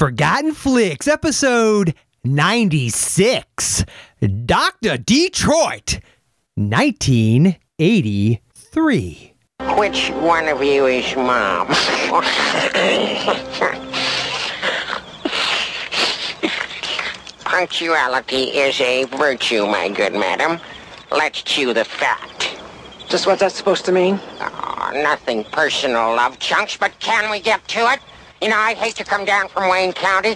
Forgotten Flix, episode 96. Dr. Detroit, 1983. Which one of you is mom? Punctuality is a virtue, my good madam. Let's chew the fat. Just what's that supposed to mean? Oh, nothing personal, love chunks, but can we get to it? You know, I hate to come down from Wayne County.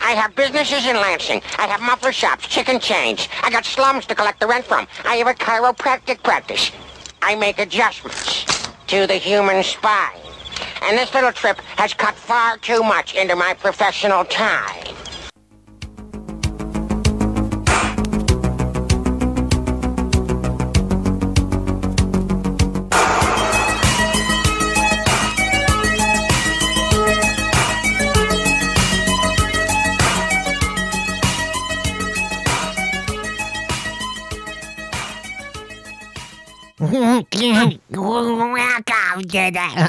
I have businesses in Lansing. I have muffler shops, chicken chains. I got slums to collect the rent from. I have a chiropractic practice. I make adjustments to the human spine. And this little trip has cut far too much into my professional time.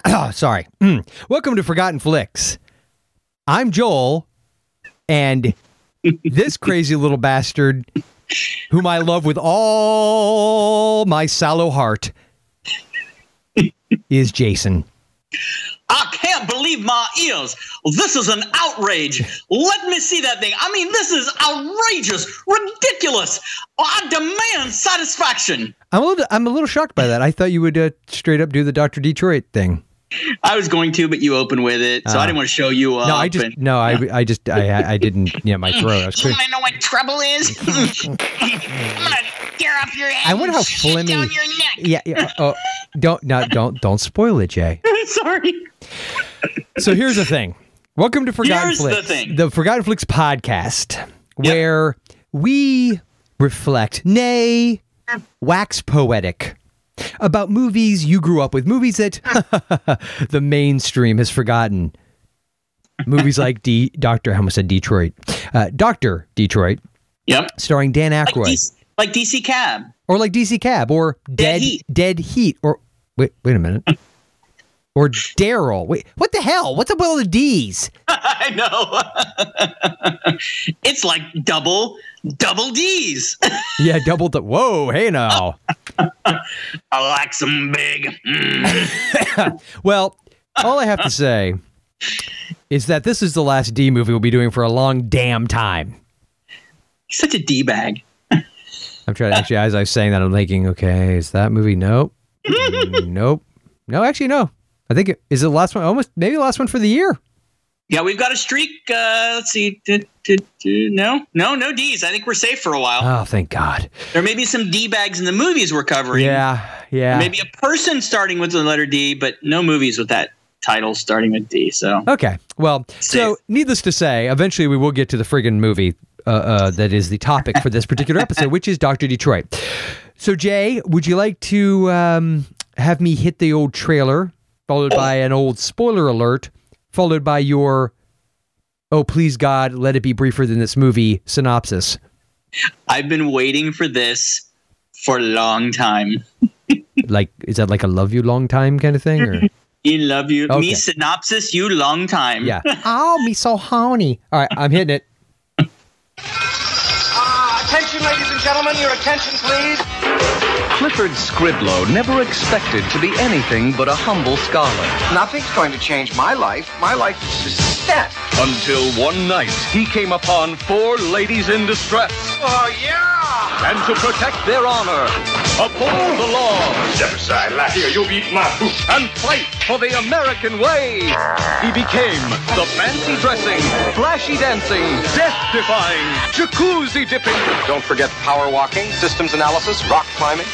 Sorry. Mm. Welcome to Forgotten Flix. I'm Joel, and this crazy little bastard, whom I love with all my sallow heart, is Jason. I can't believe my ears. This is an outrage. Let me see that thing. I mean, this is outrageous, ridiculous. I demand satisfaction. I'm a little, I'm a little shocked by that. I thought you would uh, straight up do the Doctor Detroit thing. I was going to, but you opened with it, so I didn't want to show you up. No, I just, and- no, I, I just, I, I didn't. Yeah, my throat. I was You wanna know what trouble is? I'm gonna tear off your head. I wonder how Fleming- down your neck. Yeah, yeah. Oh, don't, no, don't, don't spoil it, Jay. Sorry. So here's the thing. Welcome to Forgotten Here's the Flicks, thing. the Forgotten Flix podcast, where we reflect, nay, wax poetic about movies you grew up with, movies that the mainstream has forgotten. Movies like D, Doctor, I almost said Detroit, uh, Doctor Detroit, Yep. starring Dan Like Aykroyd, DC, like DC Cab. or like DC Cab, or Dead Heat. Dead Heat, or wait, wait a minute, or Daryl. Wait, what the hell? What's up with all the D's? I know. it's like double, double D's. Yeah, double the. Whoa, hey now. I like some big. mm. Well, all I have to say is that this is the last D movie we'll be doing for a long damn time. He's such a D bag. I'm trying to actually, as I was saying that, I'm thinking, okay, is that movie? Nope. Nope. No, actually, no. I think it is the last one, almost maybe the last one for the year. Yeah, we've got a streak. Uh, let's see. Du- du- du- No, no, no D's. I think we're safe for a while. Oh, thank God. there may be some D bags in the movies we're covering. Yeah, yeah. Maybe a person starting with the letter D, but no movies with that title starting with D. So Okay. Well, so needless to say, eventually we will get to the friggin' movie uh, uh, that is the topic for this particular episode, which is Doctor Detroit. So, Jay, would you like to um, have me hit the old trailer, followed by an old spoiler alert, followed by your "Oh, please God, let it be briefer than this movie" synopsis? I've been waiting for this for a long time. Like, is that like a "love you long time" kind of thing? Or? You love you. Okay. Me synopsis, you long time. Yeah. oh, me so horny. All right, I'm hitting it. Uh, attention, ladies and gentlemen, your attention, please. Clifford Skridlow never expected to be anything but a humble scholar. Nothing's going to change my life. My life is set. Until one night, he came upon four ladies in distress. Oh, yeah! And to protect their honor, uphold the law, Step aside, lad. Here, you'll be my boot. and fight for the American way, he became the fancy dressing, flashy dancing, death-defying, jacuzzi dipping, Don't forget power walking, systems analysis, rock climbing.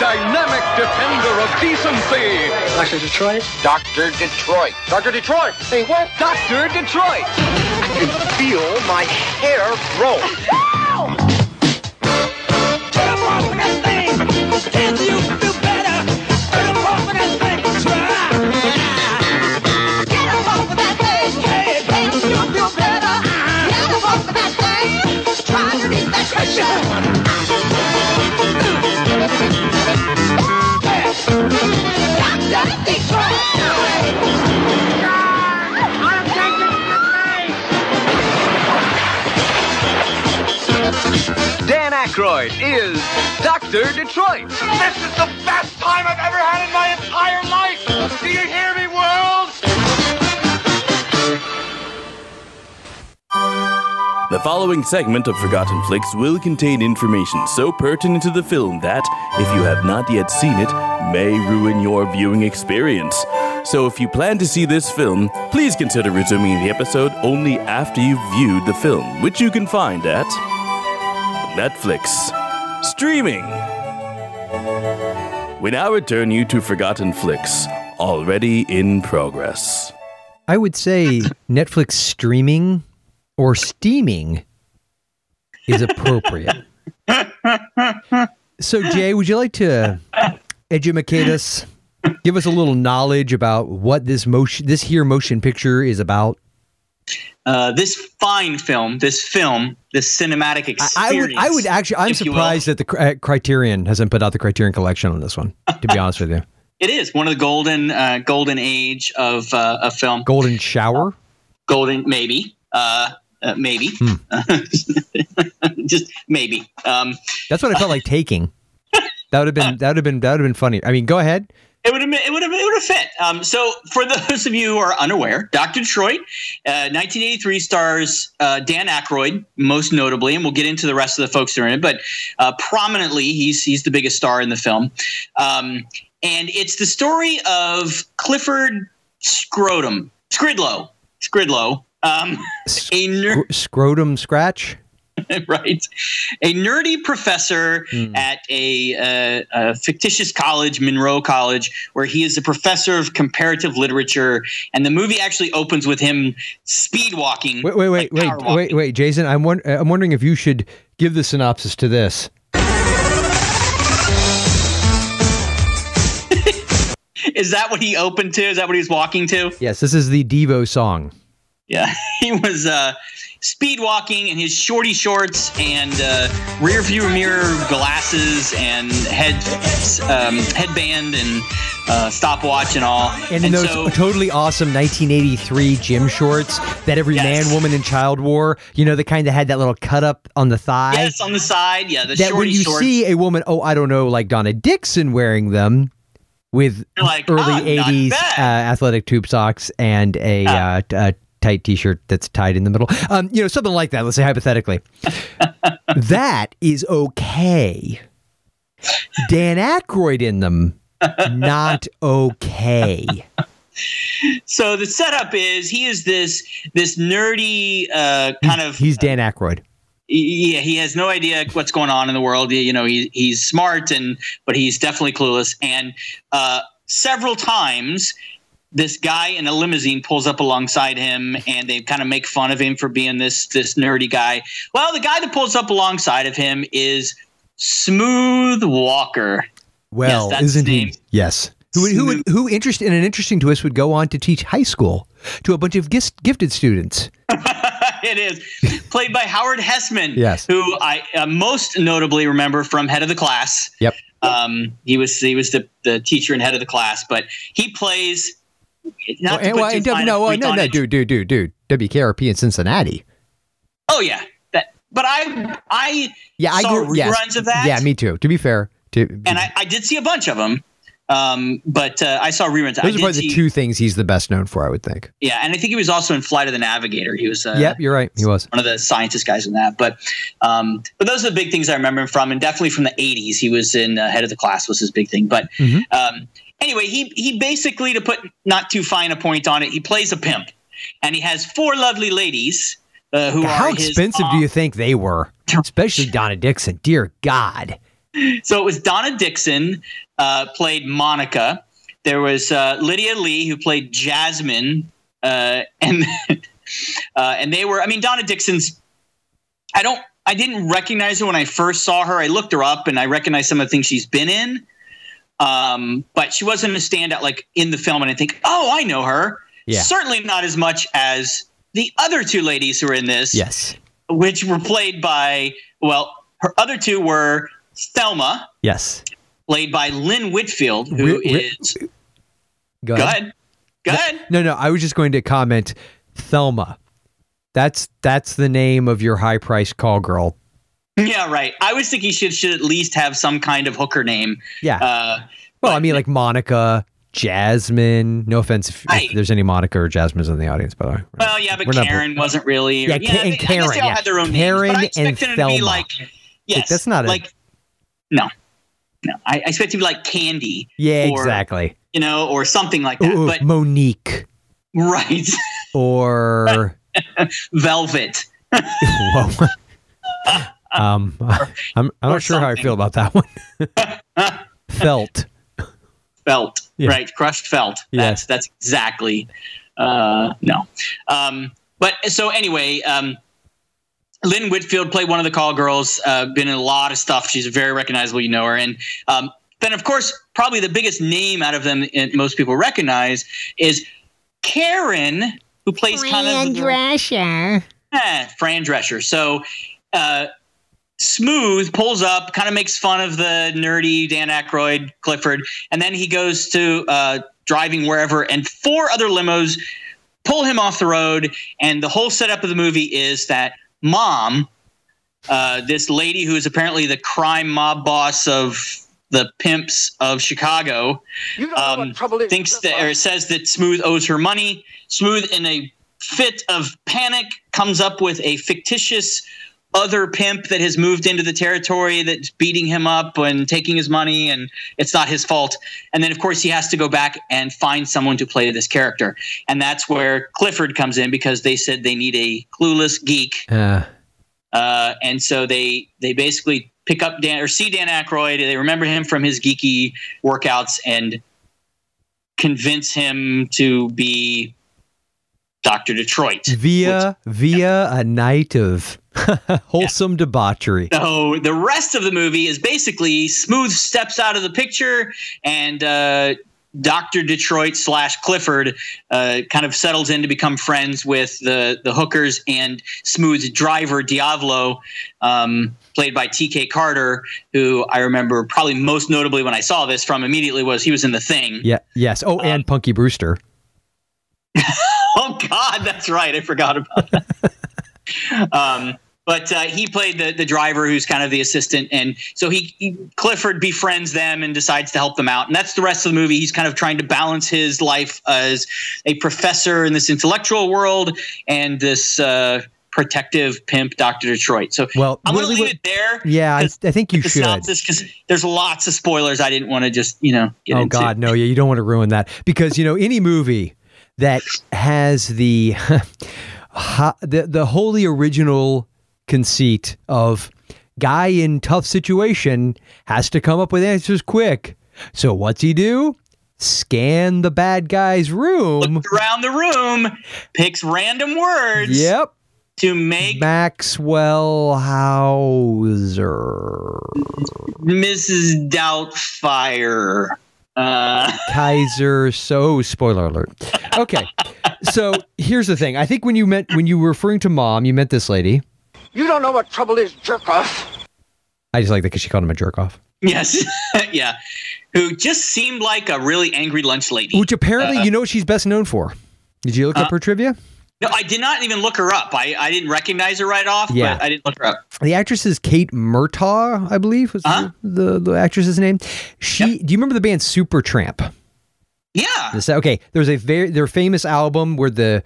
dynamic defender of decency, Dr. Detroit? Dr. Detroit. Dr. Detroit! Say what? Dr. Detroit. I can feel my hair grow. Aykroyd is Dr. Detroit. This is the best time I've ever had in my entire life! Do you hear me, world? The following segment of Forgotten Flix will contain information so pertinent to the film that, if you have not yet seen it, may ruin your viewing experience. So if you plan to see this film, please consider resuming the episode only after you've viewed the film, which you can find at Netflix. Streaming! We now return you to Forgotten Flix, already in progress. I would say Netflix streaming or steaming is appropriate. so, Jay, would you like to educate us? Give us a little knowledge about what this motion, this here motion picture is about. Uh, this fine film, this film, this cinematic experience. I would, I would actually, I'm if you will. surprised that the uh, Criterion hasn't put out the Criterion Collection on this one. To be honest with you, It is one of the golden uh, golden age of uh, of film. Golden Shower. Golden, maybe, uh, uh, maybe, Hmm. just maybe. Um, That's what I felt like taking. That would have been that would have been that would have been funny. I mean, go ahead. It would have it would have it would have fit. Um, so for those of you who are unaware, Doctor Detroit, uh, 1983 stars uh, Dan Aykroyd most notably, and we'll get into the rest of the folks that are in it. But uh, prominently, he's he's the biggest star in the film, um, and it's the story of Clifford Scrotum Skridlow Skridlow, um, a ner- scrotum scratch. right? A nerdy professor at a, uh, a fictitious college, Monroe College, where he is a professor of comparative literature. And the movie actually opens with him speed walking. Wait, wait, wait, like wait, wait, wait, Jason. I'm won- I'm wondering if you should give the synopsis to this. Is that what he opened to? Is that what he's walking to? Yes, this is the Devo song. Yeah, he was uh, speed walking in his shorty shorts and uh, rear view mirror glasses and head um, headband and uh, stopwatch and all. And in those so, totally awesome 1983 gym shorts that every Yes. man, woman, and child wore, you know, the kind that had that little cut up on the thigh. yes, on the side, yeah, the that when you shorts. see a woman, oh, I don't know, like Donna Dixon wearing them with like, early "Ah, not 80s uh, athletic tube socks and a, uh, a tight t shirt that's tied in the middle. Um, you know, something like that, let's say hypothetically. that is okay. Dan Aykroyd in them, not okay. so the setup is he is this this nerdy uh, kind of He's Dan Aykroyd. yeah he has no idea what's going on in the world you know he, he's smart and but he's definitely clueless and uh, several times this guy in a limousine pulls up alongside him and they kind of make fun of him for being this this nerdy guy well the guy that pulls up alongside of him is smooth walker Well, that's isn't he? Yes. Who, who, would- who interest in an interesting twist would go on to teach high school to a bunch of gifted students? it is played by Howard Hesseman. Yes. who I uh, most notably remember from Head of the Class. Yep. Um, he was he was the, the teacher and head of the class, but he plays. Not put well, too and fine a no, no, no, dude, dude, dude, dude. WKRP in Cincinnati. Oh yeah, that. But I I Yeah, I saw grew yes. reruns of that. Yeah, me too. To be fair, to and I, I did see a bunch of them. Um, but uh, I saw reruns. I those are probably see, the two things he's the best known for. I would think. Yeah, and I think he was also in Flight of the Navigator. He was. Uh, yep, you're right. He was. one of the scientist guys in that. But um, but those are the big things I remember him from, and definitely from the '80s. He was in uh, Head of the Class was his big thing. But Mhm. um, anyway, he he basically to put not too fine a point on it, he plays a pimp, and he has four lovely ladies uh, who How are his expensive do you think they were? Especially Donna Dixon. Dear God. So it was Donna Dixon uh, played Monica. There was uh, Lydia Lei who played Jasmine, uh, and uh, and they were. I mean, Donna Dixon's. I don't. I didn't recognize her when I first saw her. I looked her up and I recognized some of the things she's been in. Um, but she wasn't a standout like in the film, and I think, oh, I know her. Yeah. Certainly not as much as the other two ladies who are in this Yes. which were played by well, her other two were Thelma, Yes. played by Lynn Whitfield, who ri- is Go go ahead. go ahead. No, no. I was just going to comment. Thelma. That's that's the name of your high priced call girl Yeah, right. I was thinking she should at least have some kind of hooker name. Yeah. Uh, well, I mean, like Monica, Jasmine. No offense if, Right. if there's any Monica or Jasmines in the audience, by the way. well, yeah, but We're not- Karen wasn't really. Yeah, Ka- and they- Karen, they all yeah. had their own Karen names, but I expected it to Thelma. be like, yes, that's not a- like. No, no. I, I expect it to be like Candy. Yeah, or, exactly. You know, or something like that. Ooh, but Monique right, or Velvet. whoa. um, I'm I'm not sure how I feel about that one. Felt. felt Yeah. right crushed felt Yeah. that's that's exactly uh no um but so anyway um Lynn Whitfield played one of the call girls, uh, been in a lot of stuff. She's very recognizable, you know her. And um, then, of course, probably the biggest name out of them and most people recognize is Karen, who plays kind of the- Drescher. Eh, Fran Drescher. So, uh, Smooth pulls up, kind of makes fun of the nerdy Dan Aykroyd, Clifford, and then he goes to uh, driving wherever, and four other limos pull him off the road. And the whole setup of the movie is that mom, uh, this lady who is apparently the crime mob boss of the pimps of Chicago, You don't know um, what trouble is. thinks that or says that Smooth owes her money. Smooth, in a fit of panic, comes up with a fictitious other pimp that has moved into the territory that's beating him up and taking his money, and it's not his fault. And then, of course, he has to go back and find someone to play this character, and that's where Clifford comes in because they said they need a clueless geek Uh, uh, and so they they basically pick up Dan or see Dan Aykroyd. They remember him from his geeky workouts and convince him to be Doctor Detroit. via via a night of wholesome debauchery. So the rest of the movie is basically Smooth steps out of the picture and uh, Doctor Detroit slash Clifford uh, kind of settles in to become friends with the the hookers and Smooth's driver Diavolo, um, played by T.K. Carter, who I remember probably most notably when I saw this from immediately was he was in the Thing. Yeah. Yes. Oh, and Punky Brewster. Oh God, that's right. I forgot about that. um, but uh, he played the the driver, who's kind of the assistant, and so he, he Clifford befriends them and decides to help them out, and that's the rest of the movie. He's kind of trying to balance his life as a professor in this intellectual world and this uh, protective pimp, Doctor Detroit. So Well, I'm going to leave what- it there. Yeah, I, I think you should. because there's lots of spoilers. I didn't want to just you know get oh into. God, no! Yeah, you don't want to ruin that because you know any movie that has the the the wholly original conceit of guy in tough situation has to come up with answers quick. So what's he do? Scan the bad guy's room. Looks around the room, picks random words. Yep. to make Maxwell Hauser. Mrs. Doubtfire. Uh, Kaiser. So spoiler alert. Okay. So here's the thing. I think when you meant when you were referring to mom, you meant this lady. You don't know what trouble is, jerk off. I just like that because she called him a jerk off. yes, yeah, who just seemed like a really angry lunch lady. Which apparently, uh, you know what she's best known for. Did you look up uh, her trivia? No, I did not even look her up. I, I didn't recognize her right off, Yeah. but I didn't look her up. The actress is Kate Murtagh, I believe was Huh? the, the the actress's name. She. Do you remember the band Supertramp? Yeah. This- Okay, there's a very their famous album where the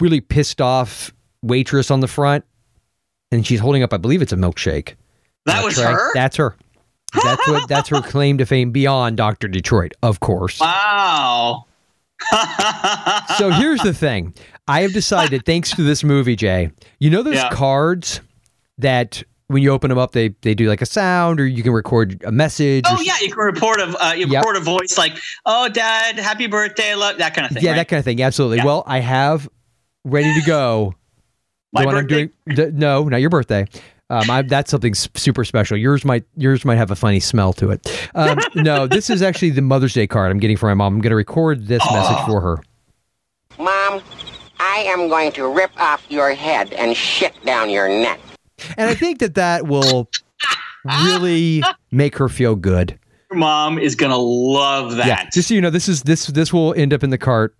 really pissed off waitress on the front, and she's holding up, I believe it's a milkshake. That a was tray. her? That's her. That's what. That's her claim to fame beyond Doctor Detroit, of course. wow. So here's the thing. I have decided, thanks to this movie, Jay. You know those Yeah. cards that when you open them up, they they do like a sound, or you can record a message. Oh yeah, you can report a uh, you Yep. record a voice like, "Oh, Dad, happy birthday!" Love that kind of thing. yeah, right? that kind of thing. Absolutely. Yeah. Well, I have ready to go. My the one birthday? I'm doing. the- no, not your birthday. Um, I, that's something super special. Yours might yours might have a funny smell to it. Um, no, this is actually the Mother's Day card I'm getting for my mom. I'm going to record this message for her. Mom, I am going to rip off your head and shit down your neck. And I think that that will really make her feel good. Your mom is gonna love that. Yeah, just so you know, this is this this will end up in the cart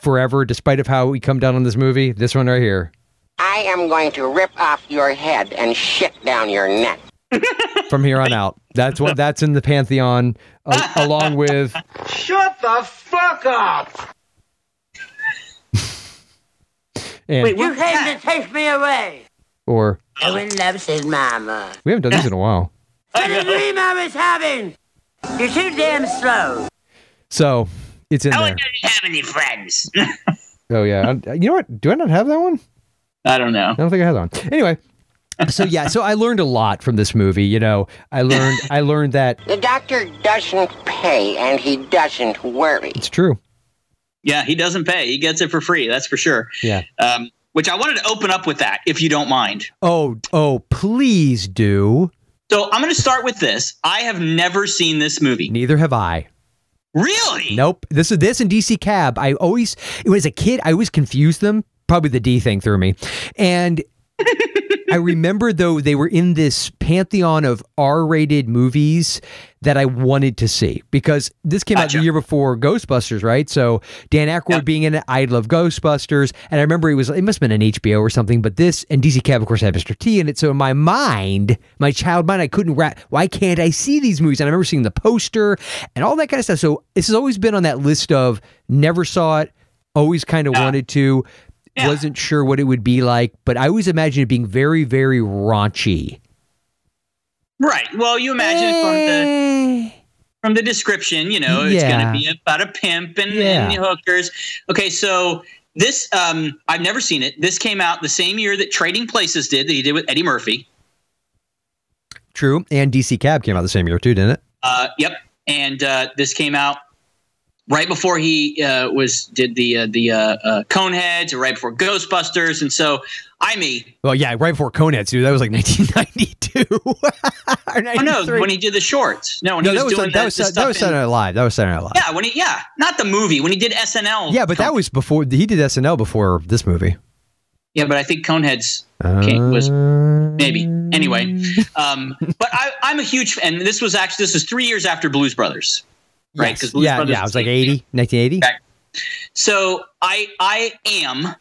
forever, despite of how we come down on this movie. This one right here. I am going to rip off your head and shit down your neck. from here on out. That's what that's in the pantheon, uh, a- along with Shut the fuck up! and Wait, You came to take me away. or Owen loves his mama. we haven't done these in a while. What a dream I was having. You're too damn slow. So it's in Ellen there. doesn't have any friends. Oh yeah, you know what? Do I not have that one? I don't know. I don't think I had that one. Anyway, so yeah, so I learned a lot from this movie. You know, I learned I learned that The doctor doesn't pay and he doesn't worry. it's true. Yeah, he doesn't pay. He gets it for free. That's for sure. Yeah. Um, which I wanted to open up with that, if you don't mind. Oh oh, please do. So I'm going to start with this. I have never seen this movie. Neither have I. Really? Nope. This is this and DC Cab. I always, when as a kid, I always confused them. Probably the D thing threw me. And I remember though they were in this pantheon of R-rated movies that I wanted to see because this came out the year before Ghostbusters, right? So Dan Aykroyd Yep. being in it, I love Ghostbusters, and I remember it was it must have been an HBO or something. But this and DC Cab, of course, had Mr. T in it. So in my mind, my child mind, I couldn't wrap. Why can't I see these movies? And I remember seeing the poster and all that kind of stuff. So this has always been on that list of never saw it, always kind of Yeah. wanted to. Yeah. Wasn't sure what it would be like, but I always imagined it being very, very raunchy. Right. Well, you imagine from the from the description, you know, it's going to be about a pimp and, Yeah. and hookers. Okay, so this um, I've never seen it. This came out the same year that Trading Places did that he did with Eddie Murphy. True. And DC Cab came out the same year too, didn't it? Uh, yep. And uh, this came out right before he uh, was did the uh, the uh, uh, Coneheads, or right before Ghostbusters, and so I me. Well, yeah, right before Coneheads, dude. That was like 1992. or Oh no, when he did the shorts. No, when no, he that was doing that the- was that was in- Saturday Night Live. That was Saturday Night Live. Yeah, when he yeah, not the movie when he did SNL. Yeah, but that was before he did SNL before this movie. yeah, but I think Coneheads came, was maybe anyway. Um, but I, I'm a huge fan. This was actually this was three years after Blues Brothers, right? Yes. 'Cause Blues yeah, yeah, it was like came- 80, 1980. Okay. So I I am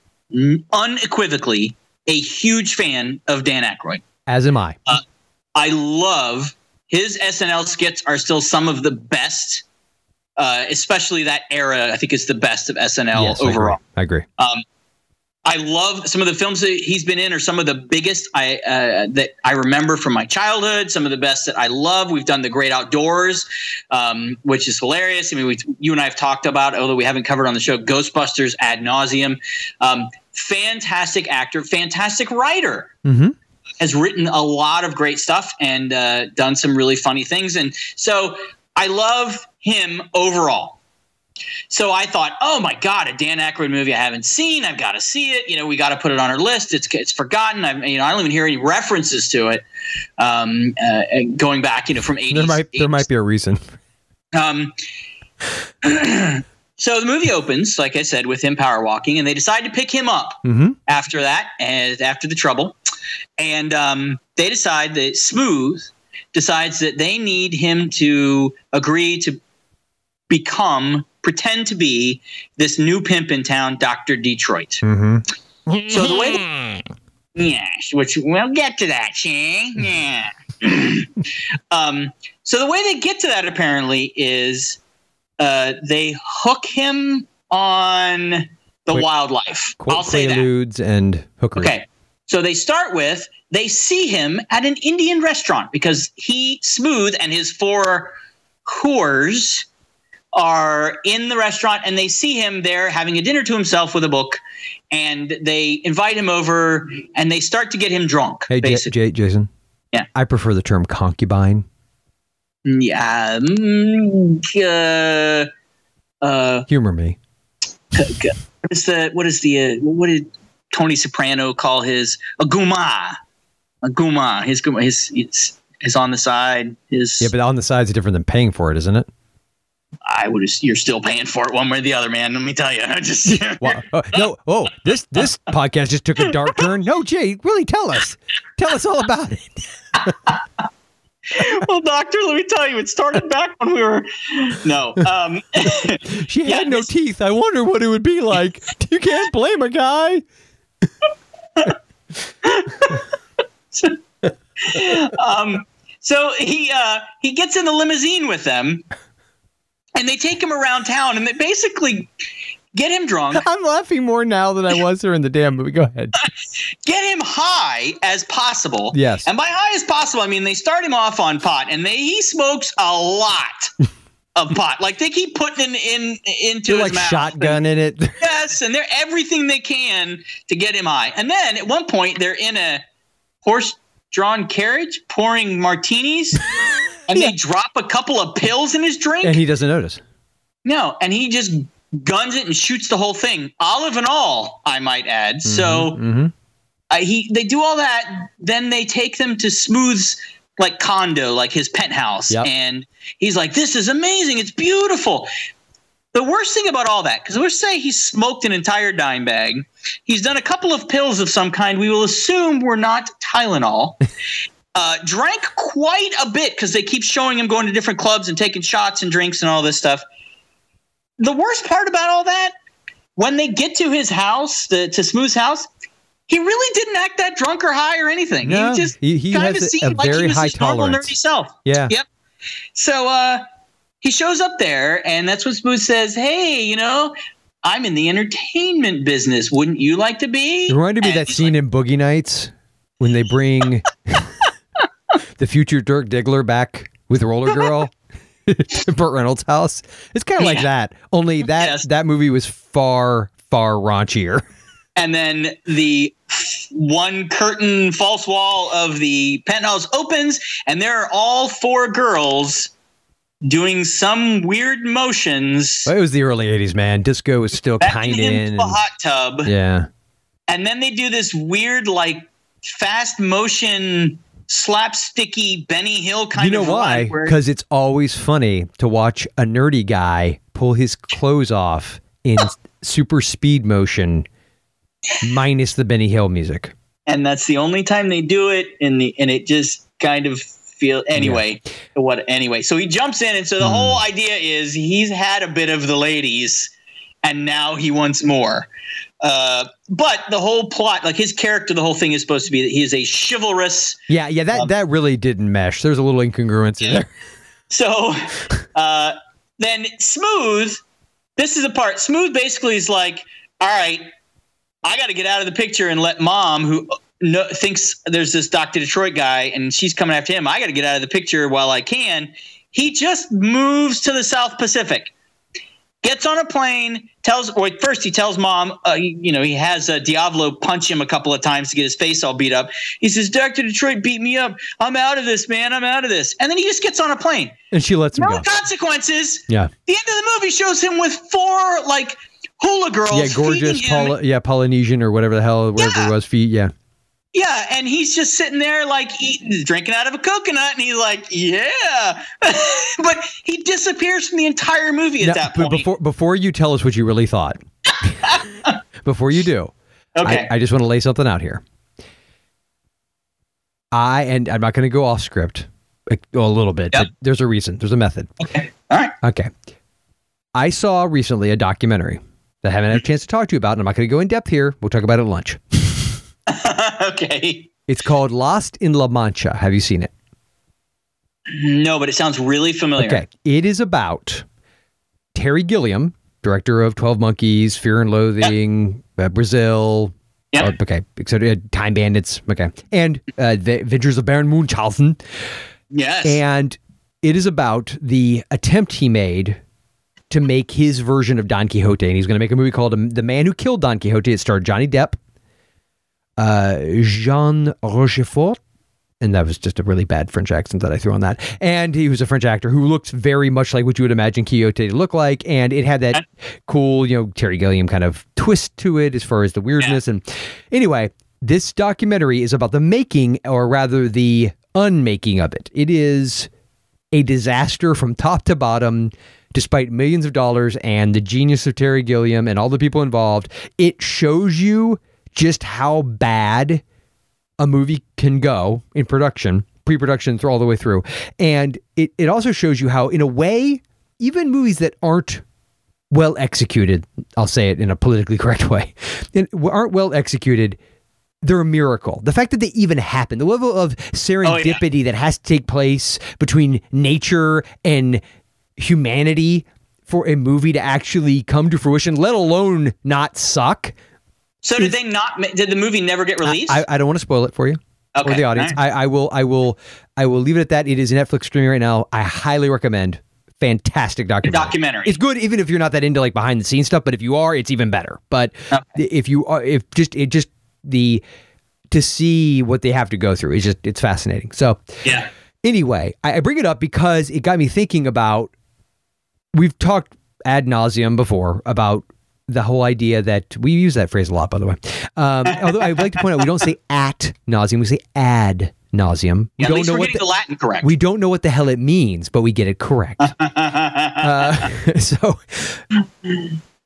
unequivocally a huge fan of Dan Aykroyd. As am I. I love his SNL skits are still some of the best, uh, especially that era. I think is the best of SNL Yes, I agree. overall. I agree. Um, I love some of the films that he's been in are some of the biggest I uh, that I remember from my childhood. Some of the best that I love. We've done The Great Outdoors, um, which is hilarious. I mean, we, you and I have talked about, although we haven't covered on the show, Ghostbusters ad nauseum. Um, fantastic actor, fantastic writer. Mhm. Has written a lot of great stuff and uh, done some really funny things, and so I love him overall. So I thought, oh my god, a Dan Aykroyd movie I haven't seen. I've got to see it. You know, we got to put it on our list. It's it's forgotten. I you know I don't even hear any references to it. Um, uh, going back, you know, from eighties. There might there might be a reason. Um, so the movie opens, like I said, with him power walking, and they decide to pick him up Mhm. after that, and after the trouble, and um, they decide that Smooth decides that they need him to agree to become, pretend to be this new pimp in town, Doctor Detroit. Mm-hmm. So the way, that, yeah, which we'll get to that, Shane. Yeah. um, so the way they get to that apparently is uh, they hook him on the Quick- wildlife. Qu- I'll say that. Quaaludes and hookers. Okay. So they start with they see him at an Indian restaurant because he smooth and his four whores are in the restaurant and they see him there having a dinner to himself with a book and they invite him over and they start to get him drunk Hey, J-. J- Jason. Yeah. I prefer the term concubine. yeah. mm, uh, uh, Humor me. what is the what is the uh, what did Tony Soprano call his a guma? A guma. His guma. His his, his on the side. His. Yeah, but on the side's different than paying for it, isn't it? I would. You're still paying for it one way or the other, man. Let me tell you. I just. Wow. Oh, no. Oh, this this podcast just took a dark turn. No, Jay, really tell us. Tell us all about it. well, doctor, let me tell you, it started back when we were. No. Um. She Yeah, had no this- teeth. I wonder what it would be like. You can't blame a guy. um. So he uh, he gets in the limousine with them, and they take him around town, and they basically get him drunk, I'm laughing more now than I was during the damn movie. Go ahead. get him high as possible. Yes. And by high as possible, I mean they start him off on pot, and they he smokes a lot of pot. Like they keep putting it in into You're his like mouth. shotgun in it. Yes, and they're everything they can to get him high. And then at one point, they're in a horse-drawn carriage pouring martinis, and they drop a couple of pills in his drink. and he doesn't notice. no, and he just guns it and shoots the whole thing, olive and all, I might add. So Mhm. uh, he they do all that. Then they take them to Smooth's like condo, like his penthouse, Yep. and he's like, "This is amazing. It's beautiful." The worst thing about all that, because let's say he smoked an entire dime bag, he's done a couple of pills of some kind. We will assume were not Tylenol. uh, drank quite a bit because they keep showing him going to different clubs and taking shots and drinks and all this stuff. The worst part about all that, when they get to his house, the, to Smooth's house, he really didn't act that drunk or high or anything. No, he just he- he kind has of seemed like very he was high his normal tolerance. nerdy self. Yeah. Yep. So uh, he shows up there, and that's when Smooth says, "Hey, you know, I'm in the entertainment business. Wouldn't you like to be?" It reminded me And that scene like, in Boogie Nights when they bring the future Dirk Diggler back with Roller Girl. Burt Reynolds' house. It's kind of like Yeah. that. Only that Yes. that movie was far far raunchier. and then the one curtain false wall of the penthouse opens, and there are all four girls doing some weird motions. But it was the early '80s, man. Disco was still kind of in. a hot tub. yeah. and then they do this weird like fast motion slapsticky Benny Hill kind of. You know of why? Because it's always funny to watch a nerdy guy pull his clothes off in super speed motion, minus the Benny Hill music. and that's the only time they do it in the and it just kind of feel anyway what anyway so he jumps in and so the Hmm. whole idea is he's had a bit of the ladies and now he wants more uh, but the whole plot like his character the whole thing is supposed to be that he is a chivalrous Yeah, yeah, that, that really didn't mesh. There's a little incongruence in there. So uh, then Smooth, this is a part. Smooth basically is like, all right, I got to get out of the picture and let mom, who no, thinks there's this Dr. Detroit guy and she's coming after him, I got to get out of the picture while I can. He just moves to the South Pacific. Gets on a plane, tells, or first he tells mom, uh, you know, he has uh, Diablo punch him a couple of times to get his face all beat up. He says, Dr. Detroit beat me up. I'm out of this, man. I'm out of this. And then he just gets on a plane. And she lets him No go. No consequences. Yeah. The end of the movie shows him with four like hula girls. Yeah, gorgeous. Poly- yeah, Polynesian or whatever the hell, whatever Yeah. it was, feet. Yeah. Yeah, and he's just sitting there like eating, drinking out of a coconut, and he's like, "Yeah," but he disappears from the entire movie at Now, that but point. before before you tell us what you really thought, before you do, okay, I, I just want to lay something out here. I and I'm not going to go off script well, a little bit, Yep. but there's a reason. There's a method. Okay. All right. Okay. I saw recently a documentary that I haven't had a mm-hmm. chance to talk to you about, and I'm not going to go in depth here. We'll talk about it at lunch. okay. It's called Lost in La Mancha. Have you seen it? No, but it sounds really familiar. Okay. It is about Terry Gilliam, director of 12 Monkeys, Fear and Loathing, uh, Brazil. Yep. uh, okay. So, uh, Time Bandits. Okay. And uh, The Adventures of Baron Munchausen. Yes. And it is about the attempt he made to make his version of Don Quixote. And he's going to make a movie called um, The Man Who Killed Don Quixote. It starred Johnny Depp, uh, Jean Rochefort, and that was just a really bad French accent that I threw on that. And he was a French actor who looked very much like what you would imagine Quixote to look like, and it had that cool, you know, Terry Gilliam kind of twist to it as far as the weirdness. And anyway, this documentary is about the making, or rather the unmaking of it. It is a disaster from top to bottom. Despite millions of dollars and the genius of Terry Gilliam and all the people involved, it shows you just how bad a movie can go in production, pre-production through all the way through. And it, it also shows you how, in a way, even movies that aren't well executed, I'll say it in a politically correct way, aren't well executed, they're a miracle. The fact that they even happen, the level of oh, serendipity that has to take place between nature and humanity for a movie to actually come to fruition, let alone not suck. So did they not? Did the movie never get released? I, I don't want to spoil it for you or the audience. all I, I will I will I will leave it at that. It is Netflix streaming right now. I highly recommend. Fantastic documentary. documentary. It's good even if you're not that into like behind the scenes stuff, but if you are, it's even better. But if you are if just it just the to see what they have to go through is just it's fascinating. So yeah. anyway, I, I bring it up because it got me thinking about. We've talked ad nauseum before about the whole idea that we use that phrase a lot, by the way. Um, although I'd like to point out, we don't say at nauseum, we say ad nauseum. We Yeah, at don't know what the, the Latin correct. we don't know what the hell it means, but we get it correct. uh, so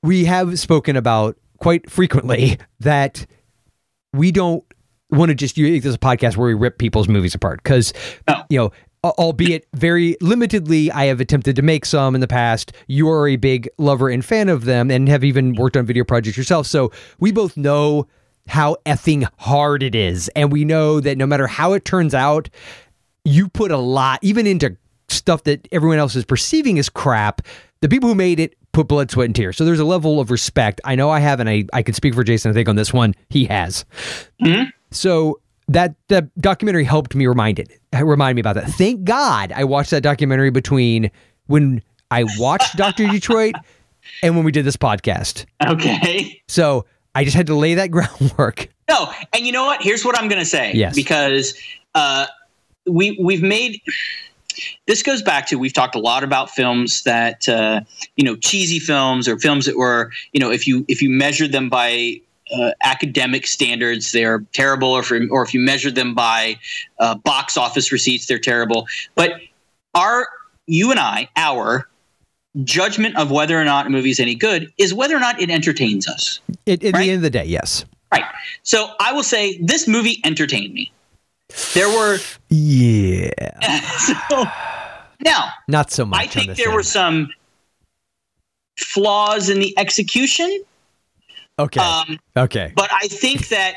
we have spoken about quite frequently that we don't want to just use this podcast where we rip people's movies apart because No. you know albeit very limitedly i have attempted to make some in the past. You are a big lover and fan of them and have even worked on video projects yourself. So we both know how effing hard it is. And we know that no matter how it turns out you put a lot even into stuff that everyone else is perceiving as crap the people who made it put blood sweat and tears. So there's a level of respect. I know i have and i, I can speak for jason i think on this one. He has. Mm-hmm. So that the documentary helped me remind it remind me about that thank god i watched that documentary between when i watched dr detroit and when we did this podcast okay. so i just had to lay that groundwork No, and you know what? Here's what I'm going to say. Yes. Because uh, we we've made this goes back to we've talked a lot about films that uh, you know cheesy films or films that were you know if you if you measure them by uh, academic standards they're terrible or if, or if you measure them by uh, box office receipts they're terrible but our you and I our judgment of whether or not a movie is any good is whether or not it entertains us at, at Right. the end of the day yes Right. So I will say this movie entertained me. There were yeah so now not so much I think there were some flaws in the execution, okay um, okay but I think that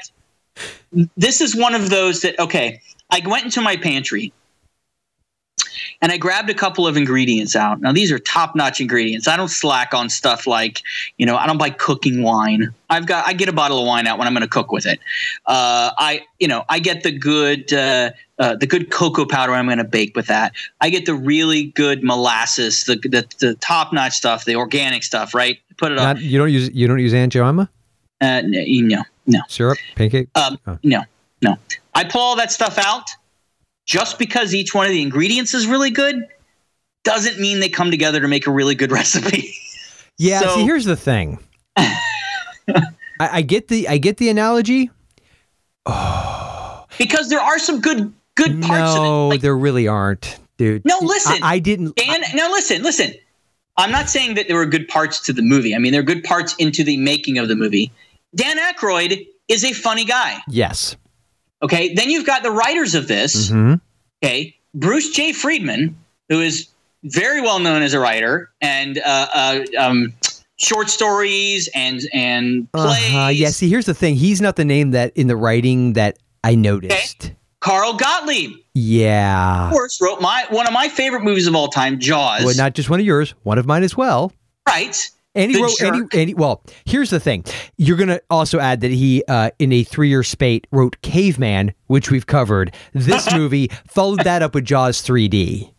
this is one of those that okay. I went into my pantry and I grabbed a couple of ingredients out. Now these are top-notch ingredients. I don't slack on stuff like, you know, I don't buy cooking wine. I've got I get a bottle of wine out when I'm going to cook with it. Uh, I you know I get the good uh, uh, the good cocoa powder. I'm going to bake with that. I get the really good molasses, the the, the top-notch stuff, the organic stuff. Right, put it. Not, you don't use you don't use Aunt Jemima Uh, no, no, no. syrup pancake Um, Oh. No, no. I pull all that stuff out just because each one of the ingredients is really good doesn't mean they come together to make a really good recipe. Yeah. So- see, here's the thing. I, I get the I get the analogy. Oh. because there are some good good parts No. Like, there really aren't, dude. No, listen. I, I didn't. Dan, now listen, listen. I'm not saying that there were good parts to the movie. I mean, there are good parts into the making of the movie. Dan Aykroyd is a funny guy. yes. Okay. Then you've got the writers of this. Mhm. Okay, Bruce J. Friedman, who is very well known as a writer and uh, uh, um, short stories and and plays. Uh-huh. Yeah. See, here's the thing. He's not the name that in the writing that I noticed. Carl Gottlieb, Yeah. of course, wrote my one of my favorite movies of all time, Jaws. Well, not just one of yours, one of mine as well. right. And he wrote, and he, and he- well, here's the thing. You're going to also add that he, uh, in a three year spate, wrote Caveman, which we've covered. This movie followed that up with Jaws 3D.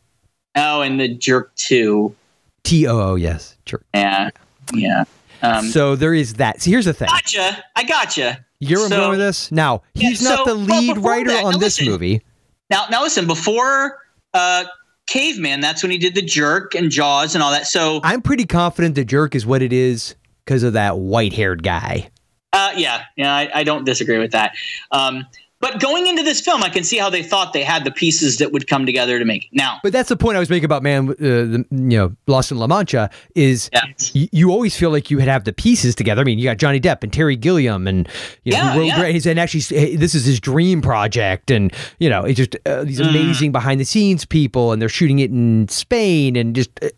Oh, and the Jerk Two. T O O, yes. Sure. Yeah, yeah. Um, so there is that. See, here's the thing. gotcha. I gotcha. You're so- with this? Now, he's Yeah, not so- the lead before writer that- on this listen. movie. Now, now listen. Before uh, Caveman, that's when he did the Jerk and Jaws and all that. So I'm pretty confident the jerk is what it is because of that white haired guy. Uh, yeah, yeah, I, I don't disagree with that. Um, but going into this film, I can see how they thought they had the pieces that would come together to make it. Now, But that's the point I was making about man, uh, the, you know, Lost in La Mancha is Yeah. y- you always feel like you would have the pieces together. I mean, you got Johnny Depp and Terry Gilliam, and you know, Yeah, who wrote, yeah. he's and actually this is his dream project, and you know, it's just uh, these Mm. amazing behind the scenes people, and they're shooting it in Spain, and just uh,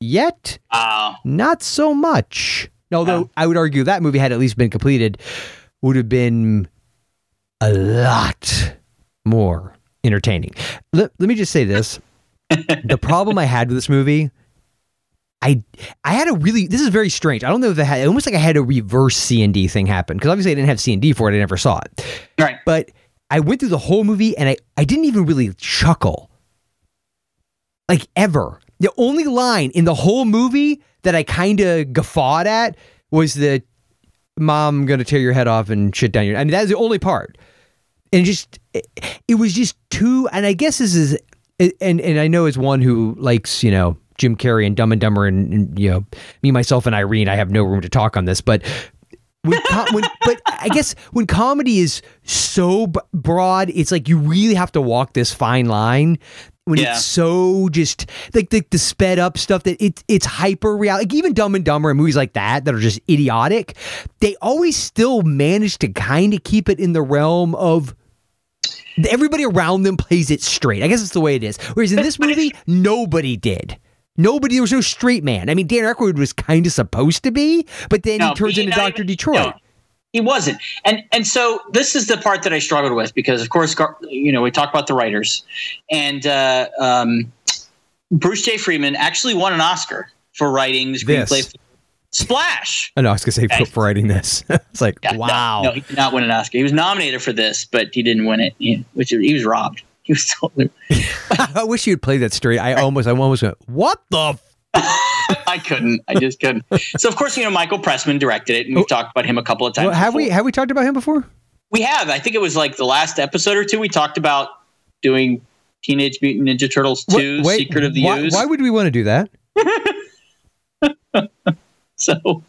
yet uh, not so much. Although I would argue that movie had at least been completed, would have been a lot more entertaining. Let, let me just say this. the problem I had with this movie, I I had a really this is very strange. I don't know if it had almost like I had a reverse C and D thing happen because obviously I didn't have C and D for it. I never saw it. Right. But I went through the whole movie and I I didn't even really chuckle. Like ever. The only line in the whole movie that I kind of guffawed at was the mom gonna tear your head off and shit down your. I mean, that's the only part, and it just it, it was just too. And I guess this is, and and I know as one who likes you know Jim Carrey and Dumb and Dumber and, and you know me myself and Irene, I have no room to talk on this, but. When, com- when, but I guess when comedy is so b- broad, it's like you really have to walk this fine line. When Yeah. it's so just like the, the sped up stuff that it's it's hyper real, like even Dumb and Dumber and movies like that that are just idiotic, they always still manage to kind of keep it in the realm of everybody around them plays it straight. I guess it's the way it is. Whereas in this movie, nobody did. Nobody, there was no straight man. I mean, Dan Aykroyd was kind of supposed to be, but then No, he turns into Doctor Detroit. no, he wasn't, and and so this is the part that I struggled with because, of course, you know, we talk about the writers, and uh, um, Bruce J. Friedman actually won an Oscar for writing the screenplay. Splash. Oh, no, I was gonna say Okay. for writing this. it's like Yeah, wow. No, he did not win an Oscar. He was nominated for this, but he didn't win it. He, which he was robbed. He was totally. I wish you'd played that straight. I almost, I almost went, what the? F-? I couldn't. I just couldn't. So of course, you know, Michael Pressman directed it, and we've oh. talked about him a couple of times. Well, have we have we talked about him before? We have. I think it was like the last episode or two. We talked about doing Teenage Mutant Ninja Turtles Two: wait, Secret of the why, Ooze. why would we want to do that? so Go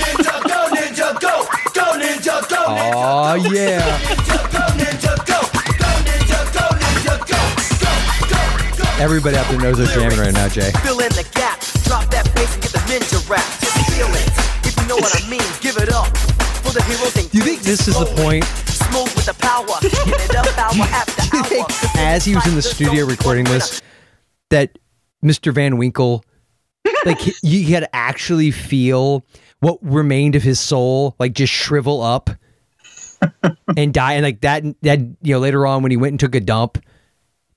ninja, go ninja, go! Go ninja, go ninja! Oh yeah. Ninja, go ninja, go! Go ninja, go ninja, go! Go, go, go! Everybody out there knows they're jamming right now, Jay. Fill in the gap, drop that bass and get the ninja rap. Just feel it. If you know what I mean, give it up. For the heroes and you think this is the point? Smooth with the power. Get it up hour after you hour. think 'Cause in as he was in the studio recording this that Mr. Van Winkle like you had actually feel what remained of his soul like just shrivel up and die. And like that that you know later on when he went and took a dump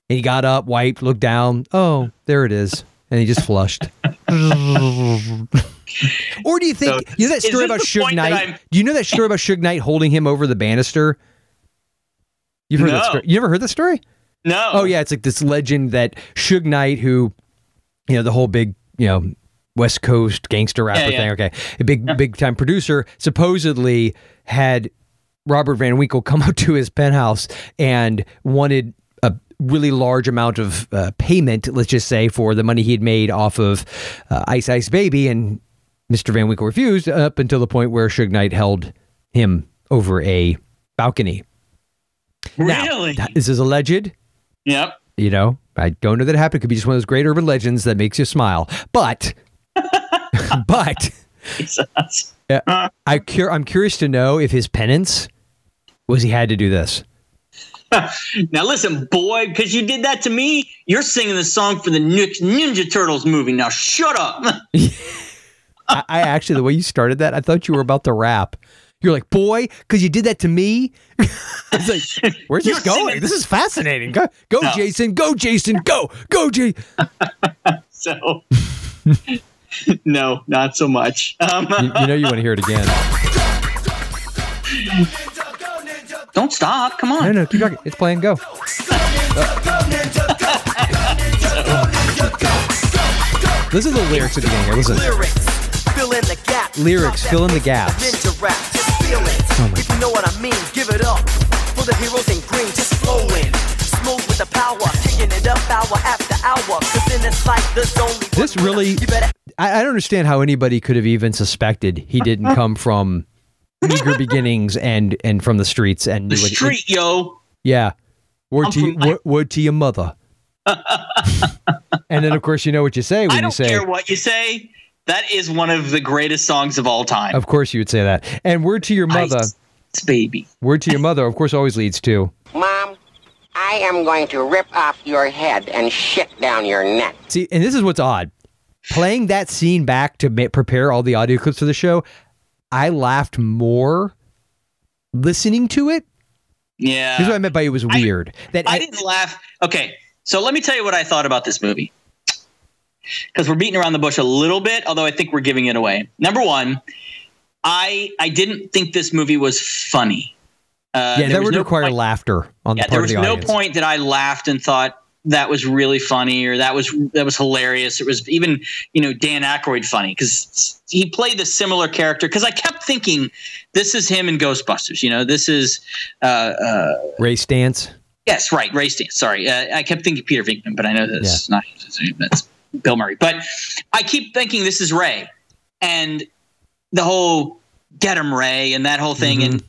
and he got up wiped looked down. Oh there it is. And he just flushed. Or do you think So, you know that story about Suge Knight? Do you know that story about Suge Knight holding him over the banister? You've heard that story. You ever heard that story? No. Oh yeah, it's like this legend that Suge Knight, who, you know, the whole big, you know, West Coast gangster rapper Yeah, yeah. thing. Okay, a big, big time producer supposedly had Robert Van Winkle come up to his penthouse and wanted a really large amount of uh, payment, let's just say, for the money he had made off of uh, Ice Ice Baby, and Mr. Van Winkle refused up until the point where Suge Knight held him over a balcony. Really? that- this is alleged Yep. you know i don't know that it happened. It could be just one of those great urban legends that makes you smile. But but uh, I cur- i'm curious to know if his penance was he had to do this. Now listen, boy, because you did that to me, you're singing the song for the next Ninja Turtles movie. Now shut up. I, I actually the way you started that i thought you were about to rap you're like boy because you did that to me i was like where's this going this is fascinating go, go No. jason go jason go go jay So, no, not so much. Um, you, you know you want to hear it again Ninja, go ninja, don't stop. Come no on. no no, keep talking it's playing go go ninja, go! Go ninja, go ninja, go! listen to the lyrics at the beginning here listen Lyrics, fill in the gap. Lyrics, fill in the bass gaps. You know what I mean, give it up. For the heroes in green, just flowing. Smooth with the power, kicking it up hour after hour. Cause in this life, there's only This really- You better I, I don't understand how anybody could have even suspected he didn't come from meager beginnings and and from the streets and The knew what- street, yo. yeah, word I'm to from- word, word to your mother. and then of course you know what you say when I you don't say. care what you say. That is one of the greatest songs of all time. Of course you would say that. And word to your mother. Ice baby. Word to your mother. Of course always leads to. Mom, I am going to rip off your head and shit down your neck. See, and this is what's odd. Playing that scene back to ma- prepare all the audio clips for the show, I laughed more listening to it. Yeah. Here's what I meant by it was weird. that I didn't laugh. Okay, so let me tell you what I thought about this movie. Because we're beating around the bush a little bit, although I think we're giving it away. Number one, I I didn't think this movie was funny. Uh, yeah, there that was would no require point- laughter on the yeah, part there was the no audience. point that I laughed and thought that was really funny or that was that was hilarious. It was even you know Dan Aykroyd funny because he played a similar character. Because I kept thinking this is him in Ghostbusters. You know, this is uh, uh, Ray Stantz. Yes, right. Ray Stantz. Sorry, uh, I kept thinking Peter Venkman, but I know that's not his name. that's Bill Murray. But I keep thinking this is Ray, and the whole "Get him, Ray" and that whole thing, and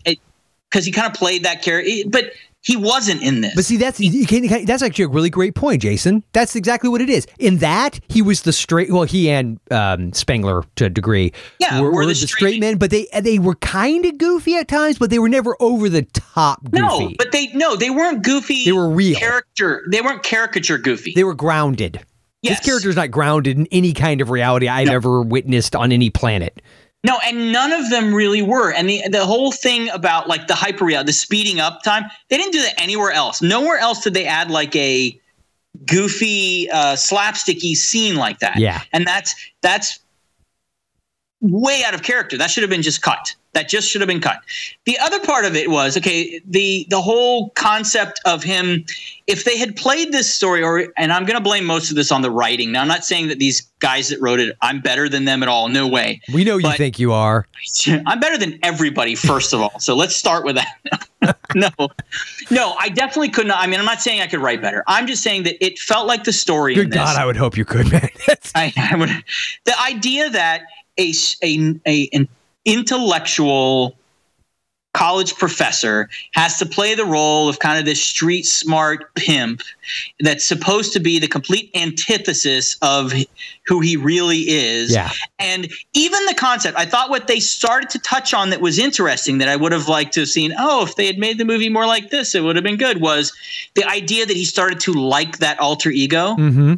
because he kind of played that character, but he wasn't in this. But see, that's you you can- that's actually a really great point, Jason. That's exactly what it is. In that, he was the straight. Well, he and um, Spengler to a degree. Yeah, were, were were the the straight men, but they they were kind of goofy at times, but they were never over the top goofy. no, but they no, they weren't goofy. They were real. character. They weren't caricature goofy. they were grounded. Yes. This character's not grounded in any kind of reality I've ever witnessed on any planet. No, and none of them really were. And the the whole thing about like the hyperreal, the speeding up time, they didn't do that anywhere else. Nowhere else did they add like a goofy, uh, slapsticky scene like that. Yeah. and that's that's way out of character. That should have been just cut. That just should have been cut. The other part of it was okay. The the whole concept of him, if they had played this story, or and I'm going to blame most of this on the writing. Now I'm not saying that these guys that wrote it, I'm better than them at all. No way. We know you think you are. I'm better than everybody, first of all. So let's start with that. no, no, I definitely couldn't. I mean, I'm not saying I could write better. I'm just saying that it felt like the story. Good this. God, I would hope you could, man. I, I would, the idea that a, a, a- an intellectual college professor has to play the role of kind of this street smart pimp that's supposed to be the complete antithesis of who he really is. Yeah. And even the concept, I thought what they started to touch on that was interesting that I would have liked to have seen, oh, if they had made the movie more like this, it would have been good, was the idea that he started to like that alter ego mm-hmm.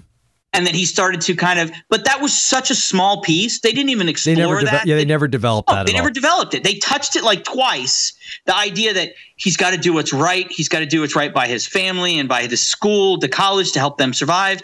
And then he started to kind of but that was such a small piece they didn't even They explore never, deve- that yeah, they never developed that. they never all. developed it they touched it like twice the idea that he's got to do what's right he's got to do what's right by his family and by the school the college to help them survive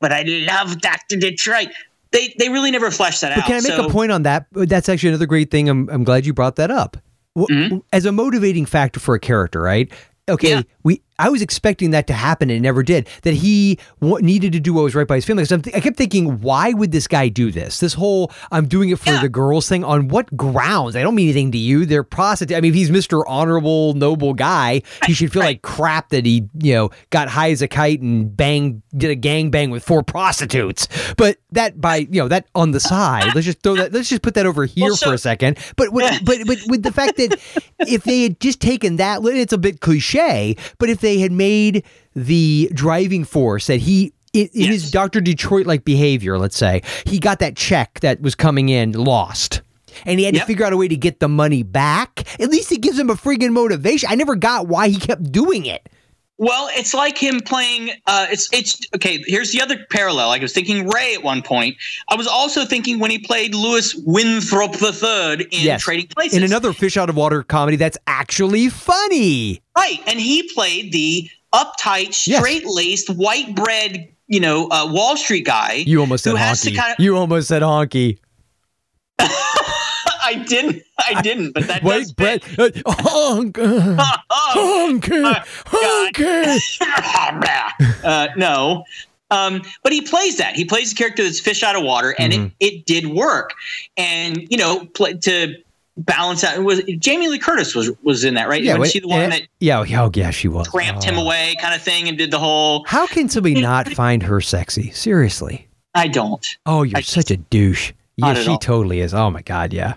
but i love dr detroit they they really never fleshed that But out can I make So- a point on that? That's actually another great thing. I'm, I'm glad you brought that up. Mm-hmm. As a motivating factor for a character, right? Okay, Yeah. we. I was expecting that to happen, and it never did. That he wa- needed to do what was right by his family. 'Cause I'm th- I kept thinking, why would this guy do this? This whole "I'm doing it for Yeah. the girls" thing. On what grounds? I don't mean anything to you. They're prostitutes. I mean, if he's Mister Honorable, noble guy, he should feel like crap that he, you know, got high as a kite and bang did a gang bang with four prostitutes. But that by you know that on the side. Let's just throw that. Let's just put that over here Well, so- for a second. But with, but but with the fact that if they had just taken that, it's a bit cliche. But if they had made the driving force that he. In in his Dr. Detroit like behavior, let's say, he got that check that was coming in lost. And he had to figure out a way to get the money back. At least it gives him a friggin' motivation. I never got why he kept doing it. Well, it's like him playing. Uh, it's it's okay. Here's the other parallel. Like I was thinking Ray at one point. I was also thinking when he played Lewis Winthrop III in Yes. Trading Places. In another fish out of water comedy that's actually funny. right, and he played the uptight, straight laced, white bread, you know, uh, Wall Street guy. You almost said who has to honky. kind of. You almost said honky. I didn't. I didn't. But that does Wait, fit. Brett. Uh, honk, uh, Oh, honky, honky. uh, no. Um, but he plays that. He plays a character that's fish out of water, and Mm-hmm. it, it did work. And you know, play, to balance out, it was Jamie Lee Curtis was was in that, right? Yeah, was she the one eh, that yeah, oh, yeah, she was. cramped him Oh. away, kind of thing, and did the whole? How can somebody not find her sexy? Seriously. I don't. Oh, you're I such a douche. Yeah, she all. totally is. Oh my god, yeah.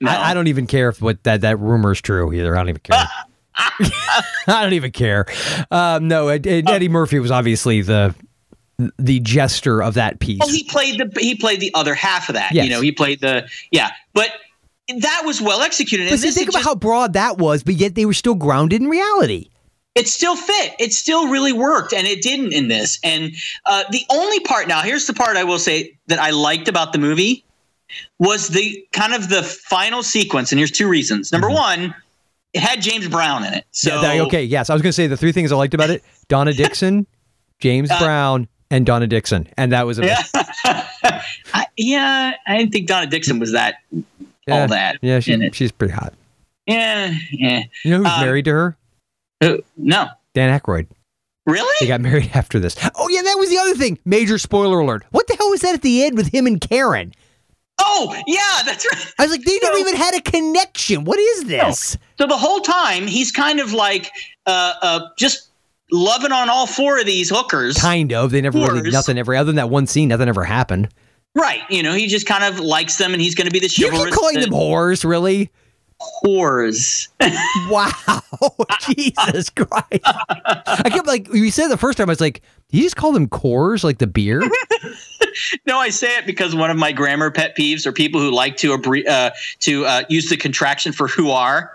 No. I, I don't even care if what that that rumor is true either. I don't even care. I don't even care. Um, no, Ed, Ed- Eddie Murphy was obviously the the jester of that piece. Well, he played the he played the other half of that. Yes. You know, he played the yeah, but that was well executed. but see, think about just- how broad that was, but yet they were still grounded in reality. it still fit. It still really worked, and it didn't in this. And uh, the only part now, here's the part I will say that I liked about the movie was the kind of the final sequence. And here's two reasons. Number one, it had James Brown in it. So Yeah, that- okay, yes. I was going to say the three things I liked about it Donna Dixon, James Brown, and Donna Dixon. And that was a Yeah. I, yeah, I didn't think Donna Dixon was that Yeah, all that. Yeah, she, she's pretty hot. Yeah, yeah. You know who's Um, married to her? Uh, no, Dan Aykroyd. really? They got married after this. Oh, yeah, that was the other thing. Major spoiler alert. What the hell was that at the end with him and Karen? Oh, yeah, that's right. I was like, they never even had a connection. What is this? So the whole time he's kind of like uh, uh, just loving on all four of these hookers. Kind of. They never really, nothing ever, other than that one scene, nothing ever happened. Right. You know, he just kind of likes them and he's going to be the You chivalrous. keep calling them whores, really? whores. Wow. Jesus Christ. I kept like, you said the first time, I was like, you just call them Coors, like the beer? no, I say it because one of my grammar pet peeves are people who like to abre- uh, to uh, use the contraction for who are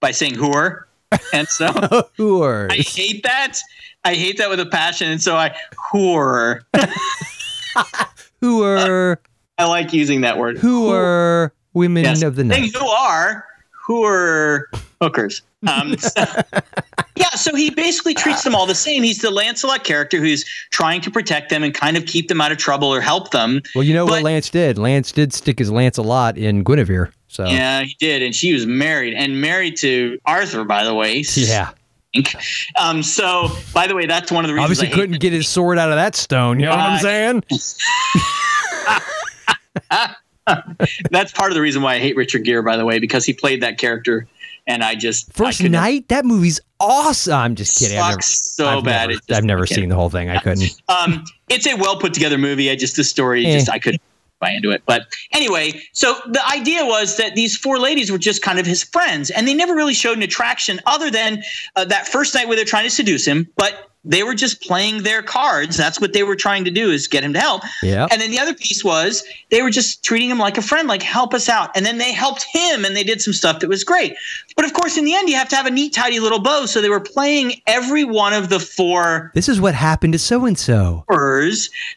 by saying whoer. And so who are. I hate that. I hate that with a passion. And so I whore. Who are, I like using that word. who are women Yes. of the night? who are who are hookers. Um, so- yeah, so he basically treats them all the same. He's the Lancelot character who's trying to protect them and kind of keep them out of trouble or help them. Well, you know what Lance did? Lance did stick his lance a lot in Guinevere. So, Yeah, he did, and she was married and married to Arthur, by the way. yeah. Um. So, by the way, that's one of the reasons. Obviously I couldn't get his sword out of that stone. You know what I'm saying? That's part of the reason why I hate Richard Gere, by the way, because he played that character, and I just First couldn't- night, that movie's awesome. I'm just kidding. I've never, so I've bad. Never, I've never seen the whole thing. I couldn't. um, it's a well put together movie. I just the story Eh. just I couldn't buy into it. But anyway, so the idea was that these four ladies were just kind of his friends, and they never really showed an attraction other than uh, that first night where they're trying to seduce him. But they were just playing their cards. That's what they were trying to do is get him to help. Yeah. And then the other piece was they were just treating him like a friend, like help us out. And then they helped him and they did some stuff that was great. But of course, in the end, you have to have a neat, tidy little bow. So they were playing every one of the four This is what happened to so and so.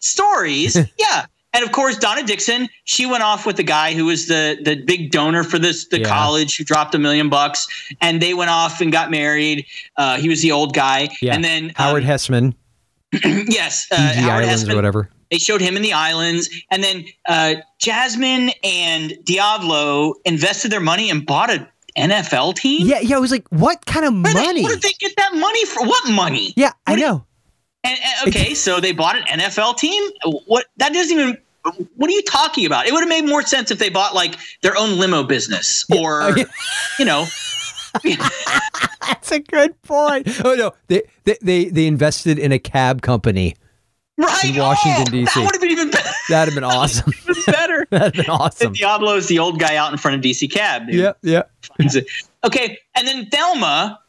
Stories. yeah. And of course, Donna Dixon, she went off with the guy who was the the big donor for this the Yeah. college who dropped a million bucks, and they went off and got married. Uh, he was the old guy, Yeah. and then Howard um, Hesseman, yes, uh, Howard Islands Hesseman. or whatever. They showed him in the islands, and then uh, Jasmine and Diablo invested their money and bought a NFL team. Yeah, yeah. I was like, what kind of Where they- money? Where did they get that money for? What money? Yeah, I What you- know. And, and- okay, so they bought an NFL team. What that doesn't even. What are you talking about? It would have made more sense if they bought like their own limo business, or Oh, yeah. you know, That's a good point. Oh no, they they they, invested in a cab company. right? In Washington, Oh, D.C.. That would have been even better. That'd have been awesome. better. That'd have been awesome. Diablo is the old guy out in front of DC Cab. dude. Yeah, yeah. Okay, and then Thelma,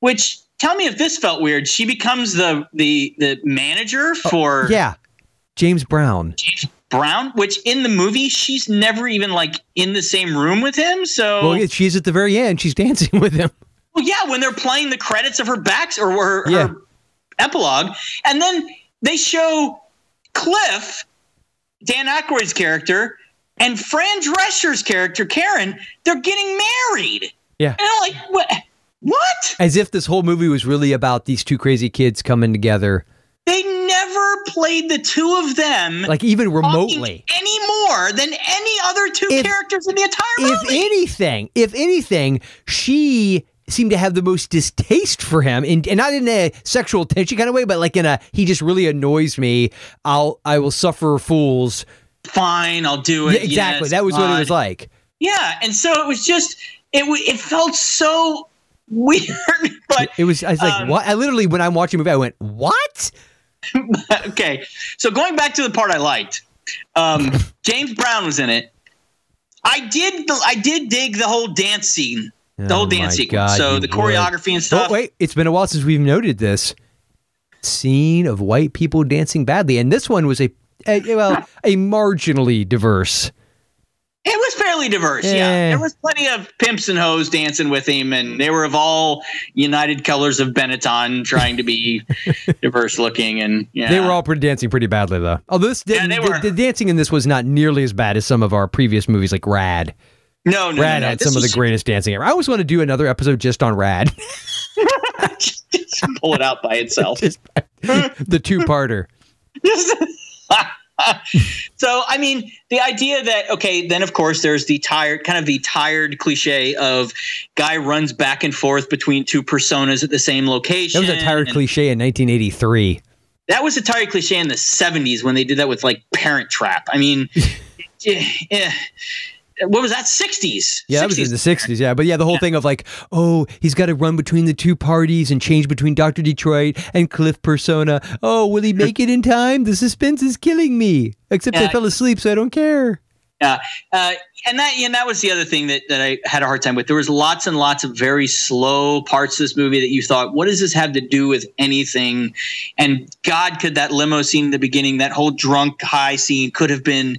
which tell me if this felt weird. She becomes the the the manager oh, for Oh, Yeah, James Brown. James Brown, which in the movie she's never even like in the same room with him. So Well, she's at the very end. She's dancing with him. Well, yeah, when they're playing the credits of her backs or her, Yeah. her epilogue, and then they show Cliff, Dan Aykroyd's character, and Fran Drescher's character, Karen. They're getting married, Yeah. and I'm like, what? What? As if this whole movie was really about these two crazy kids coming together, They never played the two of them like even remotely. any more than any other two If- characters in the entire movie. If anything, if anything, she seemed to have the most distaste for him, and, and not in a sexual tension kind of way, but like in a he just really annoys me. I'll I will suffer fools. Fine, I'll do it. Yeah, exactly. Yes, that was what it was like. Yeah, and so it was just it. It felt so weird, but It was. I was like, um, what? I literally, when I'm watching the movie, I went, what? okay. So going back to the part I liked, um, James Brown was in it. I did. I did dig the whole dance scene, the Oh whole my dance sequence. God, so the would. choreography and stuff. Oh wait, it's been a while since we've noted this scene of white people dancing badly, and this one was a, a well a marginally diverse. It was fairly diverse. Yeah. Yeah. there was plenty of pimps and hoes dancing with him, and they were of all United colors of Benetton, trying to be diverse looking. And yeah, They were all pretty dancing pretty badly though. Although this Yeah, didn't, they the, the dancing in this was not nearly as bad as some of our previous movies like Rad. No, no, Rad no, no. had This some of the greatest dancing ever. I always want to do another episode just on Rad. just pull it out by itself. just the two-parter. so I mean, the idea that okay, then of course there's the tired, kind of the tired cliche of guy runs back and forth between two personas at the same location. That was a tired and cliche in 1983. That was a tired cliche in the '70s when they did that with like Parent Trap. I mean, yeah, eh, what was that? '60s. Yeah, that was in the 60s. Yeah, but yeah, the whole thing of like, oh, he's got to run between the two parties and change between Dr. Detroit and Cliff Persona. Oh, will he make it in time? The suspense is killing me. Except I fell asleep, so I don't care. Yeah, uh, and that and that was the other thing that, that I had a hard time with. There was lots and lots of very slow parts of this movie that you thought, what does this have to do with anything? And God, could that limo scene in the beginning, that whole drunk high scene, could have been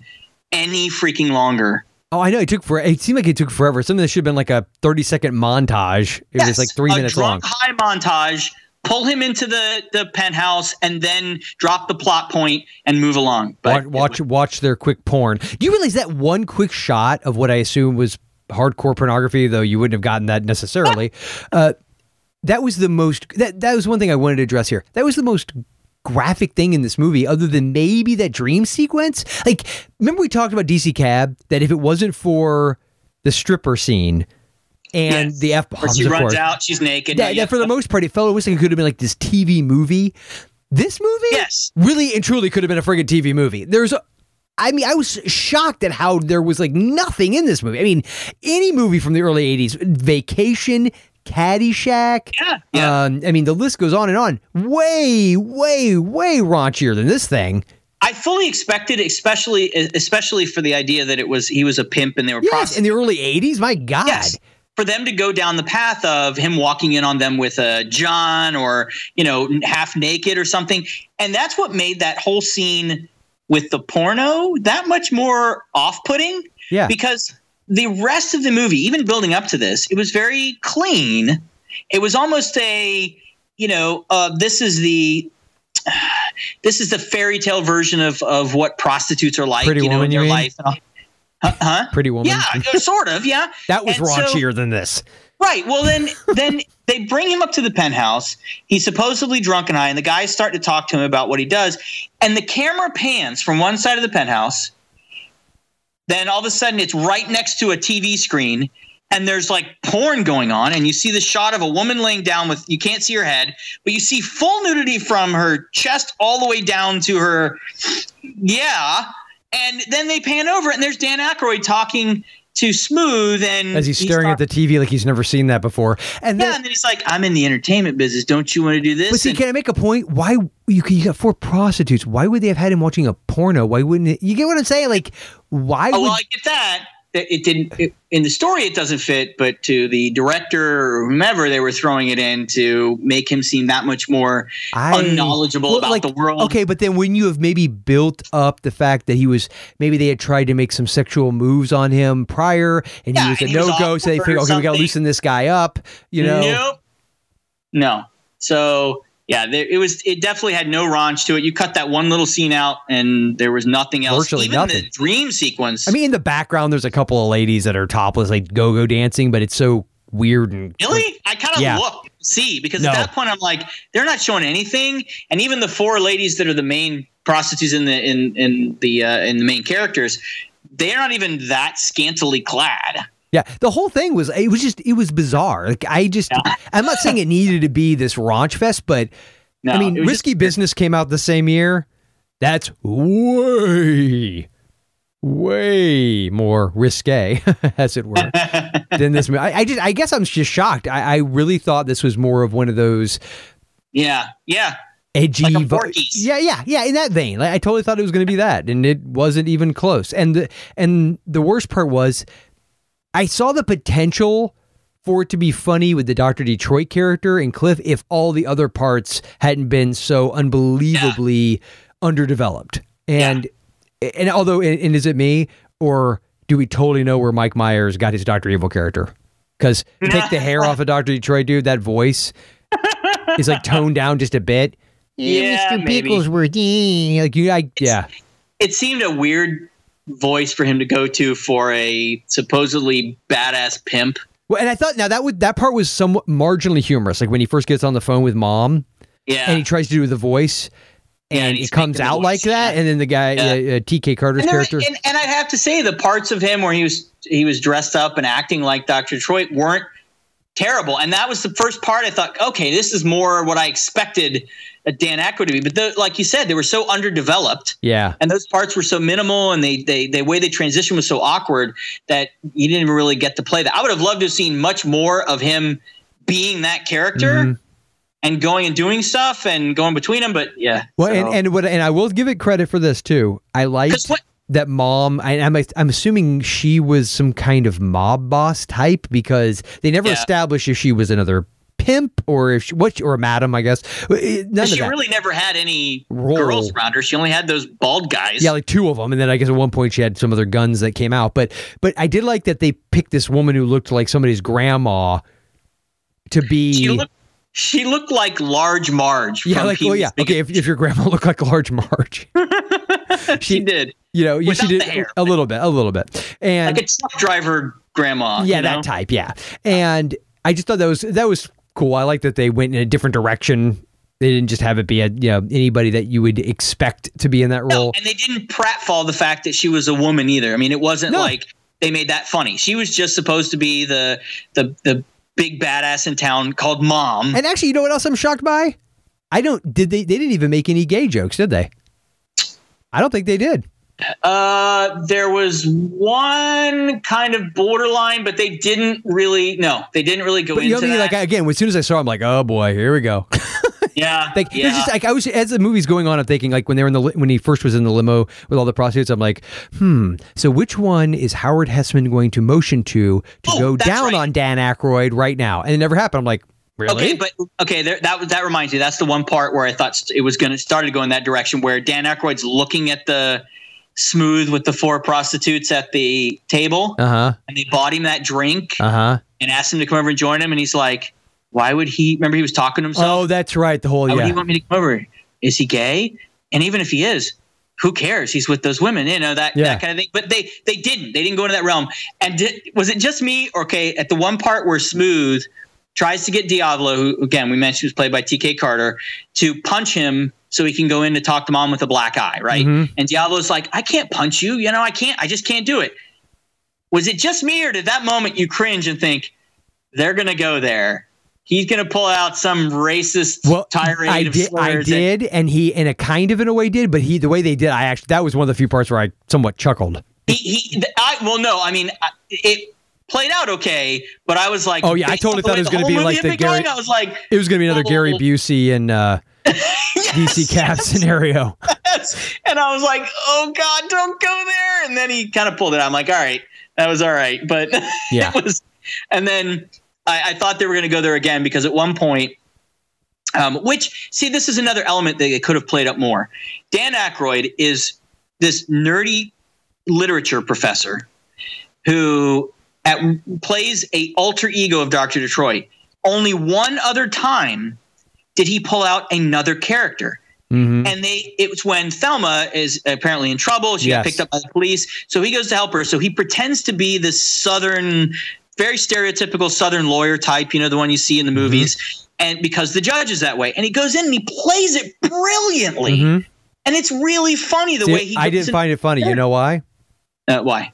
any freaking longer. Oh, I know. It took for. It seemed like it took forever. Something that should have been like a 30 second montage. It was like three minutes long. high montage. Pull him into the, the penthouse and then drop the plot point and move along. Watch, watch, watch their quick porn. Do you realize that one quick shot of what I assume was hardcore pornography, though you wouldn't have gotten that necessarily? uh, that was the most. That that was one thing I wanted to address here. That was the most graphic thing in this movie, other than maybe that dream sequence. Like, remember we talked about DC Cab that if it wasn't for the stripper scene and Yes. the f bombs, she runs course, out, she's naked. yeah, yeah, for the most part, it felt almost like it could have been like this TV movie. This movie, Yes. really and truly could have been a friggin' TV movie. There's, a, I mean, I was shocked at how there was like nothing in this movie. I mean, any movie from the early '80s, Vacation, Caddyshack. Yeah, yeah. Um, I mean, the list goes on and on. Way, way, way raunchier than this thing. I fully expected, especially especially for the idea that it was he was a pimp and they were Yes, prostitutes. in the early '80s. My God. Yes. For them to go down the path of him walking in on them with a John or, you know, half naked or something. And that's what made that whole scene with the porno that much more off putting. Yeah. Because the rest of the movie, even building up to this, it was very clean. It was almost a, you know, uh, this is the. This is the fairy tale version of, of what prostitutes are like, Pretty you know, Woman, in you their life. Huh? huh? Pretty Woman. Yeah, sort of. Yeah, that was And so- raunchier than this. Right. Well, then, then they bring him up to the penthouse. He's supposedly drunk and high, and the guys start to talk to him about what he does. And the camera pans from one side of the penthouse. Then all of a sudden, it's right next to a TV screen, and there's like porn going on. And you see the shot of a woman laying down with you can't see her head, but you see full nudity from her chest all the way down to her. Yeah. And then they pan over, and there's Dan Aykroyd talking to Smooth, and As he's staring at the TV like he's never seen that before. And yeah, then, and then he's like, "I'm in the entertainment business. Don't you want to do this?" But see, And- can I make a point? Why you you got four prostitutes? Why would they have had him watching a porno? Why wouldn't it? You get what I'm saying? Like, why oh would? well, I get that. It didn't it, in the story. It doesn't fit, but to the director or whomever, they were throwing it in to make him seem that much more I- unknowledgeable Well, about like, the world. Okay, but then when you have maybe built up the fact that he was maybe they had tried to make some sexual moves on him prior, and Yeah, he was a he no go, so they awkward figure, or okay, we got to loosen this guy up. You know, Nope. No. So yeah, there, it was. It definitely had no raunch to it. You cut that one little scene out, and there was nothing else. Virtually Even nothing. the dream sequence. I mean, in the background, there's a couple of ladies that are topless, like go go dancing, but it's so weird and Really? I kind of Yeah. look see because No. at that point I'm like they're not showing anything, and even the four ladies that are the main prostitutes in the in in the uh, in the main characters, they're not even that scantily clad. Yeah, the whole thing was it was just it was bizarre. Like I just I'm not saying it needed to be this raunch fest, but No, I mean, Risky Business came out the same year. That's way way more risque, as it were, than this movie. I, I just I guess I'm just shocked. I, I really thought this was more of one of those Yeah, yeah. edgy Like a vo- yeah yeah yeah in that vein like, i totally thought it was going to be that and it wasn't even close and the and the worst part was i saw the potential for it to be funny with the dr detroit character and cliff if all the other parts hadn't been so unbelievably underdeveloped and and although and, and is it me or do we totally know where mike myers got his dr evil character because take the hair off of dr detroit dude that voice is like toned down just a bit. Yeah, Mr. maybe. Pickles were like you. I yeah. It seemed a weird voice for him to go to for a supposedly badass pimp. Well, and I thought now that would that part was somewhat marginally humorous, like when he first gets on the phone with mom Yeah. and he tries to do the voice, and and it comes out like that, yeah. and then the guy, Yeah. uh, uh, TK Carter's and, there- character, and, and I'd have to say the parts of him where he was he was dressed up and acting like Dr. Detroit weren't terrible. And that was the first part I thought, okay, this is more what I expected a Dan Aykroyd to. But the, like you said, they were so underdeveloped. yeah, And those parts were so minimal, and they, they the way they transition was so awkward that you didn't really get to play that. I would have loved to have seen much more of him being that character Mm-hmm. and going and doing stuff and going between them. But yeah, Well, so- and and what and I will give it credit for this too. I liked 'Cause what- that mom. I, I'm I'm assuming she was some kind of mob boss type because they never Yeah. established if she was another pimp or if she, what or a madam. I guess Uh, none she that. really never had any girls around her. She only had those bald guys. Yeah, like two of them, and then I guess at one point she had some other guns that came out. But but I did like that they picked this woman who looked like somebody's grandma to be. she looked. She looked like Large Marge. yeah, like oh yeah, Big okay. If, if your grandma looked like large Marge, she did you know, Without the hair. a little bit, a little bit, and like a truck driver grandma. yeah, you know? that type, yeah. And I just thought that was that was cool. I like that they went in a different direction. They didn't just have it be a you know anybody that you would expect to be in that No, role. and they didn't pratfall the fact that she was a woman either. I mean, it wasn't No. like they made that funny. She was just supposed to be the the the big badass in town called mom. And actually, you know what else I'm shocked by? I don't. Did they? They didn't even make any gay jokes, did they? I don't think they did. Uh, there was one kind of borderline, but they didn't really. No, they didn't really go But into you know what I mean? that. Like again, as soon as I saw, him, I'm like, oh boy, here we go. yeah, Like yeah. just like I was as the movie's going on, I'm thinking like when they were in the when he first was in the limo with all the prostitutes, I'm like, hmm. So which one is Howard Hesseman going to motion to to Oh, go down right. on Dan Aykroyd right now? And it never happened. I'm like, really? Okay, but okay, there, that was- that reminds me. That's the one part where I thought it was going to started going that direction, where Dan Aykroyd's looking at the smooth with the four prostitutes at the table, uh huh. and they bought him that drink Uh huh. and asked him to come over and join him, and he's like, "Why would he?" Remember, he was talking to himself. Oh, that's right. The whole yeah. Why would he want me to come over? Is he gay? And even if he is, who cares? He's with those women, you know that Yeah. that kind of thing. But they they didn't. They didn't go into that realm. And did, was it just me? Okay, at the one part where Smooth tries to get Diablo, who again we mentioned was played by T.K. Carter, to punch him so he can go in to talk to mom with a black eye, right? Mhm. And Diablo's like, I can't punch you. You know, I can't. I just can't do it. Was it just me, or did that moment you cringe and think they're gonna go there? He's gonna pull out some racist Well, tirade I of did. I and- did, and he, in a kind of in a way, did. But he, the way they did, I actually that was one of the few parts where I somewhat chuckled. he, he I well no I mean it played out okay but I was like Oh, yeah, I totally thought it was gonna be like the been going, Gary- I was like It was going to be another Gary Oh. Busey and uh, yes, DC Cab yes, scenario. yes. and I was like oh god don't go there and then he kind of pulled it out I'm like all right that was all right but Yeah. it was and then I, I thought they were going to go there again because at one point um, which see this is another element that they could have played up more Dan Aykroyd is this nerdy literature professor who at, plays a alter ego of Dr. Detroit. Only one other time did he pull out another character. Mhm. And they it was when Thelma is apparently in trouble. She Yes. got picked up by the police. So he goes to help her. So he pretends to be this southern, very stereotypical southern lawyer type, you know, the one you see in the Mm-hmm. movies. And because the judge is that way. And he goes in and he plays it brilliantly. Mhm. And it's really funny the See, way he I didn't find it funny. You know why? uh, why?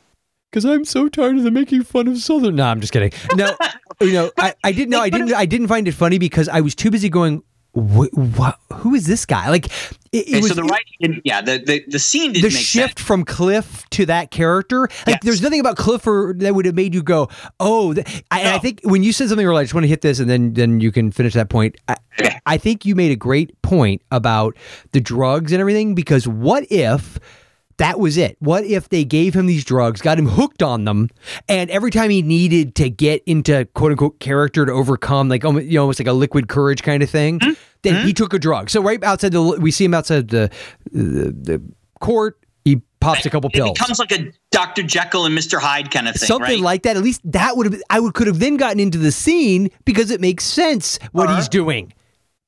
Because I'm so tired of them making fun of Southern. No, I'm just kidding. No, you know, I, I didn't know. I didn't. I didn't find it funny because I was too busy going. Who is this guy? Like, it, it was so the writing, yeah, the, the the scene didn't the shift sense. from Cliff to that character. Like, Yes. there's nothing about Cliff or, that would have made you go, "Oh." th- I, and I think when you said something earlier, I just want to hit this, and then then you can finish that point. I, Okay. I think you made a great point about the drugs and everything because what if that was it? What if they gave him these drugs, got him hooked on them, and every time he needed to get into quote unquote character to overcome, like almost, you know, almost like a liquid courage kind of thing, Hmm? then he took a drug. So right outside the, we see him outside the the, the court. He pops a couple It pills. It becomes like a Dr. Jekyll and Mr. Hyde kind of thing, Something right? like that. At least that would have. I would could have then gotten into the scene because it makes sense what Uh-huh. he's doing.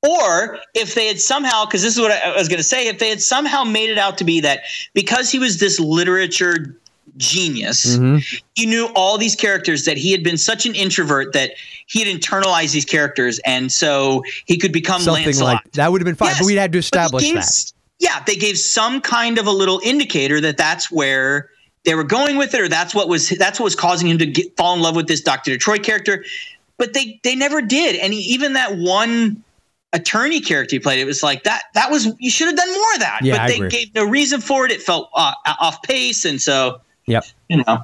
Or if they had somehow, because this is what I, was going to say, if they had somehow made it out to be that because he was this literature genius, mm-hmm. he knew all these characters, that he had been such an introvert that he had internalized these characters, and so he could become Something Lancelot. like that would have been fine, Yes, but we'd had to establish gave that. Yeah, they gave some kind of a little indicator that that's where they were going with it, or that's what was that's what was causing him to get, fall in love with this Doctor Detroit character. But they they never did, and he, even that one attorney character he played, it was like that. That was you should have done more of that. Yeah, but I they agree. gave no reason for it. It felt uh, off pace, and so Yep. you know.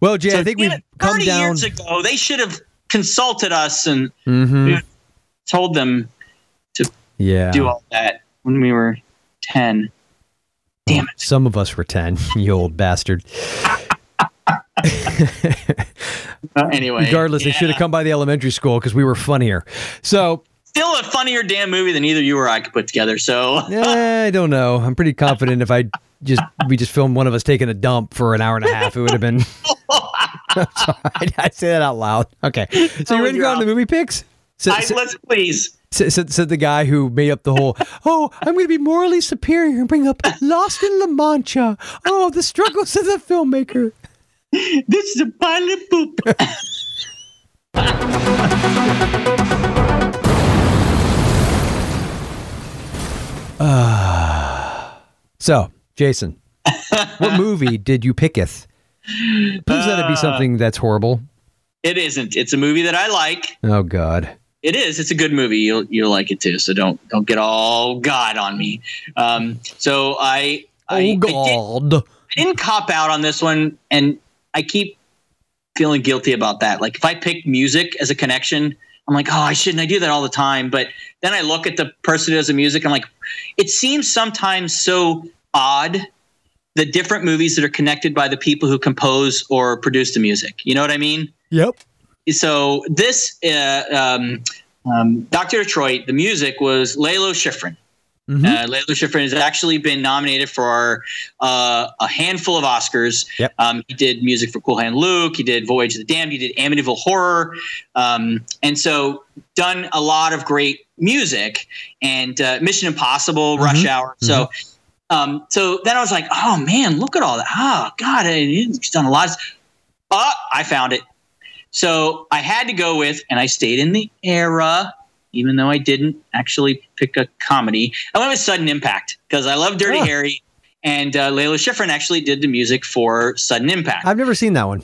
Well, Jay, So I think we've it, come thirty down. years ago. They should have consulted us and Mhm. told them to Yeah. do all that when we were ten. Damn it. Some of us were 10, you old bastard. Anyway, Regardless, they should have come by the elementary school because we were funnier. So, Still a funnier damn movie than either you or I could put together. So eh, I don't know. I'm pretty confident if I just we just filmed one of us taking a dump for an hour and a half, it would have been. Sorry, I say that out loud. Okay, so you ready to go on the movie picks? So, I, so- let's please. said, said, said the guy who made up the whole, oh, I'm going to be morally superior and bring up Lost in La Mancha. Oh, the struggles of the filmmaker. This is a pile of poop. So, Jason, what movie did you picketh? Please let it be something that's horrible. It isn't. It's a movie that I like. Oh, God. It is. It's a good movie. You'll you'll like it too. So don't don't get all God on me. Um, so I I, Oh, I did- God. I didn't cop out on this one, and I keep feeling guilty about that. Like if I pick music as a connection, I'm like, oh, I shouldn't I do that all the time? But then I look at the person who does the music. I'm like, it seems sometimes so odd the different movies that are connected by the people who compose or produce the music. You know what I mean? Yep. So this uh, um, um, Doctor Detroit, the music was Lalo Schifrin. Mhm. Uh, Lalo Schifrin has actually been nominated for uh, a handful of Oscars. Yep. Um, he did music for Cool Hand Luke. He did Voyage of the Damned. He did Amityville Horror, um, and so done a lot of great music and uh, Mission Impossible, Rush Hour. So. Um, so then I was like, oh man, look at all that. Oh God, he's done a lot. Of, oh, I found it. So I had to go with, and I stayed in the era, even though I didn't actually pick a comedy. I went with Sudden Impact because I love Dirty Ah. Harry, and uh, Lalo Schifrin actually did the music for Sudden Impact. I've never seen that one.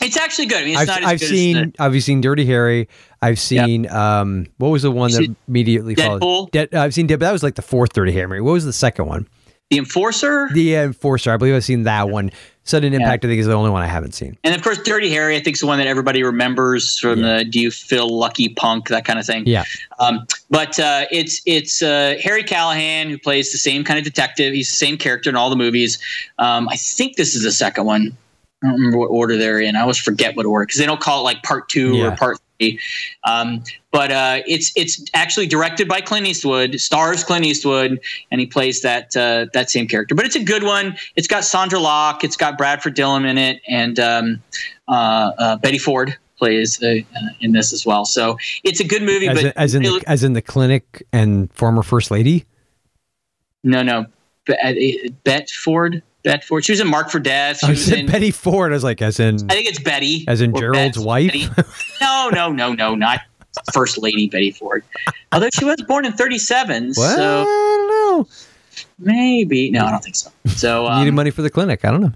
it's actually good. I mean, it's I've, not as I've good seen the, I've seen Dirty Harry. I've seen um what was the one that immediately followed? Deadpool? Dead, I've seen Dead, but that was like the fourth Dirty Harry. What was the second one? the Enforcer, The Enforcer. I believe I've seen that one. Sudden Impact. I think is the only one I haven't seen. and of course, Dirty Harry. I think is the one that everybody remembers from Yeah. the "Do you feel lucky?" punk that kind of thing. Yeah. Um, but uh, it's it's uh, Harry Callahan who plays the same kind of detective. He's the same character in all the movies. Um, I think this is the second one. I don't remember what order they're in. I always forget what order because they don't call it like part two Yeah. or part three. Um, but uh, it's it's actually directed by Clint Eastwood, stars Clint Eastwood, and he plays that uh, that same character. But it's a good one. It's got Sandra Locke, it's got Bradford Dillman in it, and um, uh, uh, Betty Ford plays uh, uh, in this as well. So it's a good movie. As but in, as in the, as in the clinic and former first lady. No, no. Be- Bette Ford. Bette Ford. She was in Mark for Death. She I was said in. Betty Ford. I was like, as in I think it's Betty. as in Gerald's wife. Betty. No, no, no, no, not First Lady Betty Ford. Although she was born in '37, Well, I don't know. maybe. No, I don't think so. So um, Needed money for the clinic. I don't know.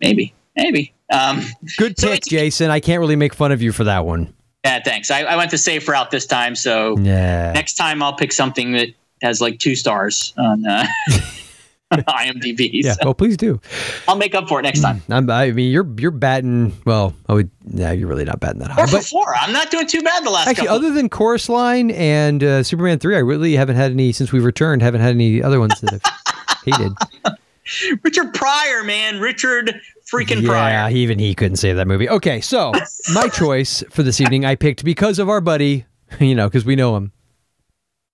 maybe, maybe. Um, Good So pick, Jason. I can't really make fun of you for that one. yeah, thanks. I, I went the safe route this time, so Yeah. next time I'll pick something that has like two stars on uh, IMDb. Yeah. So Well, please do. I'll make up for it next time. I'm, I mean, you're you're batting. Well, I would. Yeah, you're really not batting that high. Or But four. I'm not doing too bad the last actually, couple. other than Chorus Line and uh, Superman three, I really haven't had any since we've returned. Haven't had any other ones that I've hated. Richard Pryor, man, Richard freaking Pryor. yeah, even he couldn't save that movie. Okay, so my choice for this evening, I picked because of our buddy. You know, because we know him.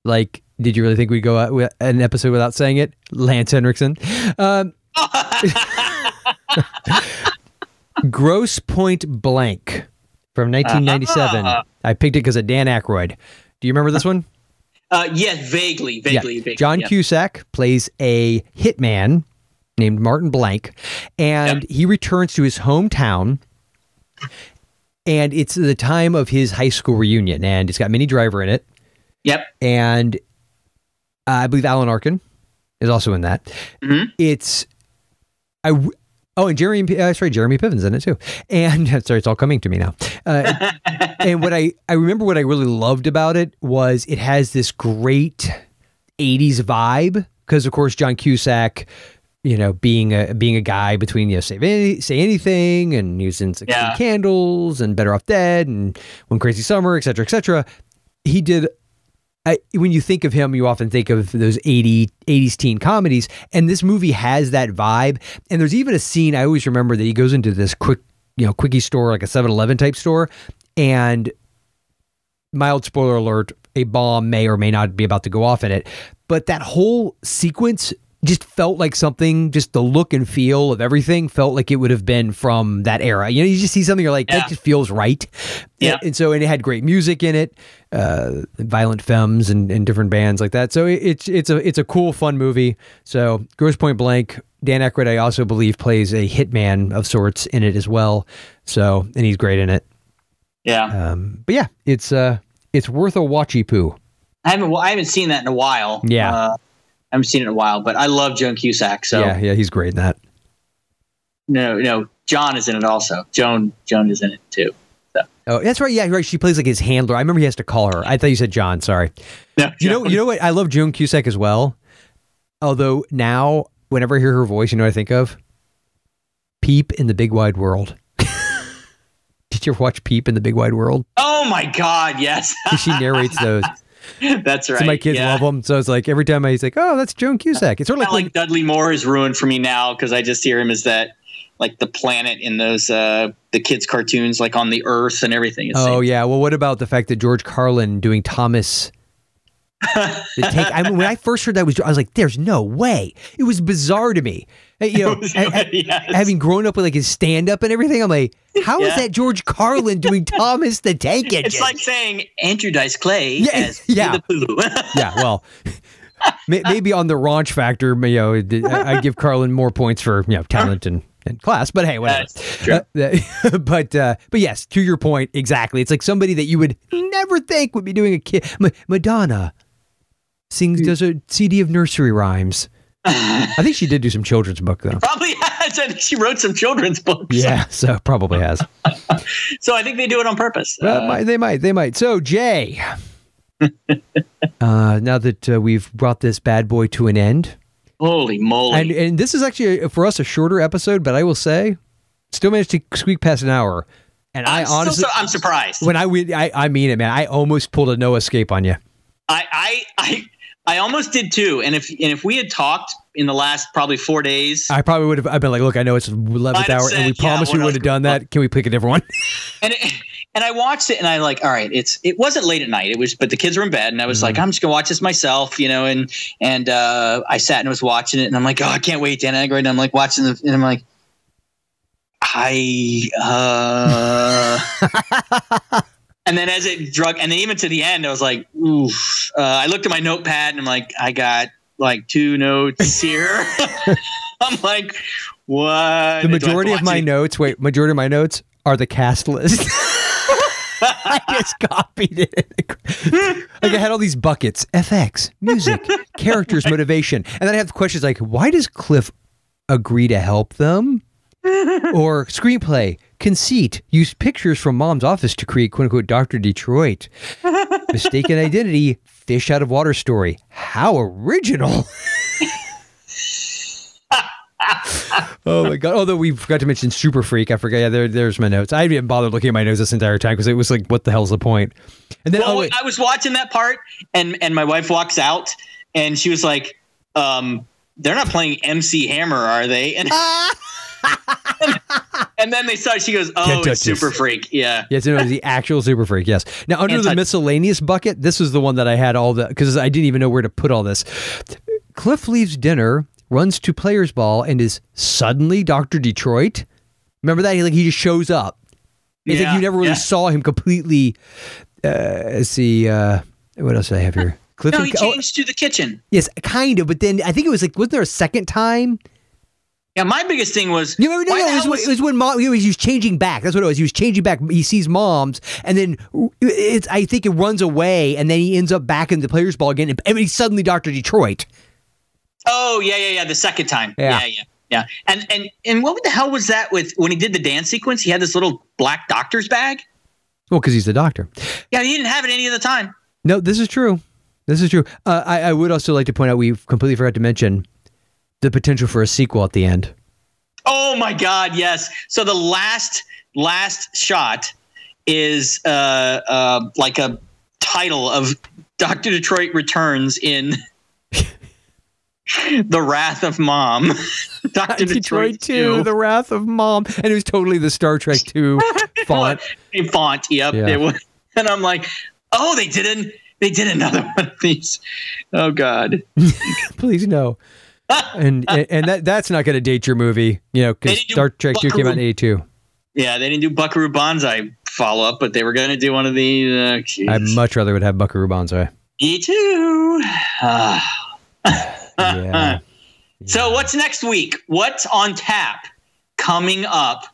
Like, did you really think we'd go out with an episode without saying it? Lance Henriksen. Um, Grosse Pointe Blank from 1997. Uh-huh. I picked it because of Dan Aykroyd. Do you remember this one? Uh, yes, vaguely, vaguely, yeah. vaguely. John yeah. Cusack plays a hitman named Martin Blank, and he returns to his hometown. And it's the time of his high school reunion, and it's got Minnie Driver in it, Yep. and uh, I believe Alan Arkin is also in that. Mhm. It's I. w- Oh, and Jeremy, uh, sorry, Jeremy Piven's in it too. And sorry, it's all coming to me now. Uh, and what I, I remember what I really loved about it was it has this great 80s vibe because of course John Cusack you know being a being a guy between you know say, any, say anything and in 16 Yeah. candles and better off dead and one crazy summer et cetera et cetera he did When you think of him, you often think of those 80, 80s teen comedies. And this movie has that vibe. And there's even a scene I always remember that he goes into this quick, you know, quickie store, like a 7 Eleven type store. And mild spoiler alert, a bomb may or may not be about to go off in it. But that whole sequence just felt like something, just the look and feel of everything felt like it would have been from that era. You know, you just see something, you're like, Yeah. that just feels right. Yeah. And, and so, and it had great music in it, uh, Violent Femmes and, and different bands like that. So it, it's, it's a, it's a cool, fun movie. So Grosse Pointe Blank, Dan Aykroyd, I also believe plays a hitman of sorts in it as well. So, and he's great in it. Yeah. Um, but yeah, it's, uh, it's worth a watchy poo. I haven't. Well, I haven't seen that in a while. Yeah. Uh, I haven't seen it in a while, but I love Joan Cusack. So Yeah, yeah, he's great in that. no, no, John is in it also. Joan, Joan is in it too. So Oh, that's right. Yeah, right. She plays like his handler. I remember he has to call her. I thought you said John. Sorry. no, You know, you know what? I love Joan Cusack as well. Although now, whenever I hear her voice, you know what I think of? Peep and the Big Wide World. Did you ever watch Peep and the Big Wide World? Oh my God! Yes. she narrates those. that's right. So my kids yeah. love them. So it's like every time I he's like, oh, that's Joan Cusack. It's sort of like, like Dudley Moore is ruined for me now because I just hear him as that, like the planet in those uh the kids cartoons, like on the Earth and everything. Oh yeah. Well, what about the fact that George Carlin doing Thomas? The take, I mean, when I first heard that was, I was like, "There's no way." It was bizarre to me. Uh, You know, ha- ha- Yes. having grown up with like his stand up and everything, I'm like, how is Yeah. that George Carlin doing Thomas the Tank Engine? It's like saying Andrew Dice Clay Yeah, as yeah. yeah, well, may- maybe on the raunch factor, you know, I I give Carlin more points for you know talent and, and class. But hey, whatever. Uh, but uh, but yes, to your point, exactly. It's like somebody that you would never think would be doing a kid. Ma- Madonna sings does a CD of nursery rhymes. I think she did do some children's book though. Probably has. I think she wrote some children's books. Yeah, so probably has. So I think they do it on purpose. Uh, Uh, might- they might, they might. So Jay, uh, now that uh, we've brought this bad boy to an end, holy moly! and and this is actually a, for us a shorter episode, but I will say, still managed to squeak past an hour. And I I'm, still honestly, so- I'm surprised. when I, I I mean it, man. I almost pulled a no escape on you. I, I, I, I almost did too. And if and if we had talked in the last probably four days, I probably would have. I've been like, look, I know it's eleventh hour, and we said, yeah, promised we wouldn't have done that. Can we pick a different one? and it, and I watched it, and I like, all right, it's it wasn't late at night. It was, but the kids were in bed, and I was Mm-hmm. like, I'm just gonna watch this myself, you know. And and uh, I sat and was watching it, and I'm like, oh, I can't wait, Dan Aykroyd. And I'm like watching the, and I'm like, I. uh And then as it drug, and then even to the end, I was like, oof. Uh, I looked at my notepad and I'm like, I got like two notes here. I'm like, what? the Do I have to majority of my it? notes, wait, majority of my notes are the cast list. I just copied it. like I had all these buckets: FX, music, characters, motivation, and then I have questions like, "Why does Cliff agree to help them?" or screenplay, conceit, use pictures from mom's office to create "quote unquote" Doctor Detroit, mistaken identity, fish out of water story. How original! oh my god! Although we forgot to mention Super Freak, I forgot. Yeah, there, there's my notes. I didn't bother looking at my notes this entire time because it was like, what the hell's the point? And then, Well, oh I was watching that part, and and my wife walks out, and she was like, um, "They're not playing MC Hammer, are they?" And and then they started. She goes, "Oh, it's Super. Freak." Yeah. Yes, it was the actual Super Freak. Yes. Now, under the miscellaneous bucket, this was the one that I had all the because I didn't even know where to put all this. Cliff leaves dinner, runs to Players Ball, and is suddenly Doctor Detroit. Remember that? He like he just shows up. It's like Yeah, you never really yeah. saw him completely. Uh, let's see. Uh, what else do I have here? Cliff No, he oh, changed to the kitchen. yes, kind of. But then I think it was like, wasn't there a second time? Yeah, my biggest thing was No, no, no, no, it, was, when- it was when mom. He was, he was changing back. That's what it was. He was changing back. He sees moms, and then it's. I think it runs away, and then he ends up back in the players' ball again, and, and he's suddenly Doctor Detroit. Oh yeah, yeah, yeah. The second time. Yeah. Yeah, yeah, yeah. And and and what the hell was that with when he did the dance sequence? He had this little black doctor's bag. Well, because he's the Doctor. Yeah, he didn't have it any of the time. No, this is true. This is true. Uh, I, I would also like to point out we completely forgot to mention the potential for a sequel at the end. Oh my God, yes. So the last last shot is uh, uh, like a title of Doctor Detroit returns in the Wrath of Mom. Doctor Detroit, 2. The Wrath of Mom, and it was totally the Star Trek Two font. In font, yep. Yeah. It was, and I'm like, oh, they didn't. They did another one of these. Oh God. Please no. and and that that's not going to date your movie, you know, because Star Trek Two came out in Buckaroo. '82. Yeah, they didn't do Buckaroo Banzai follow up, but they were going to do one of these. Uh. I'd much rather would have Buckaroo Banzai. Me too. Ah. Yeah. So what's next week? What's on tap coming up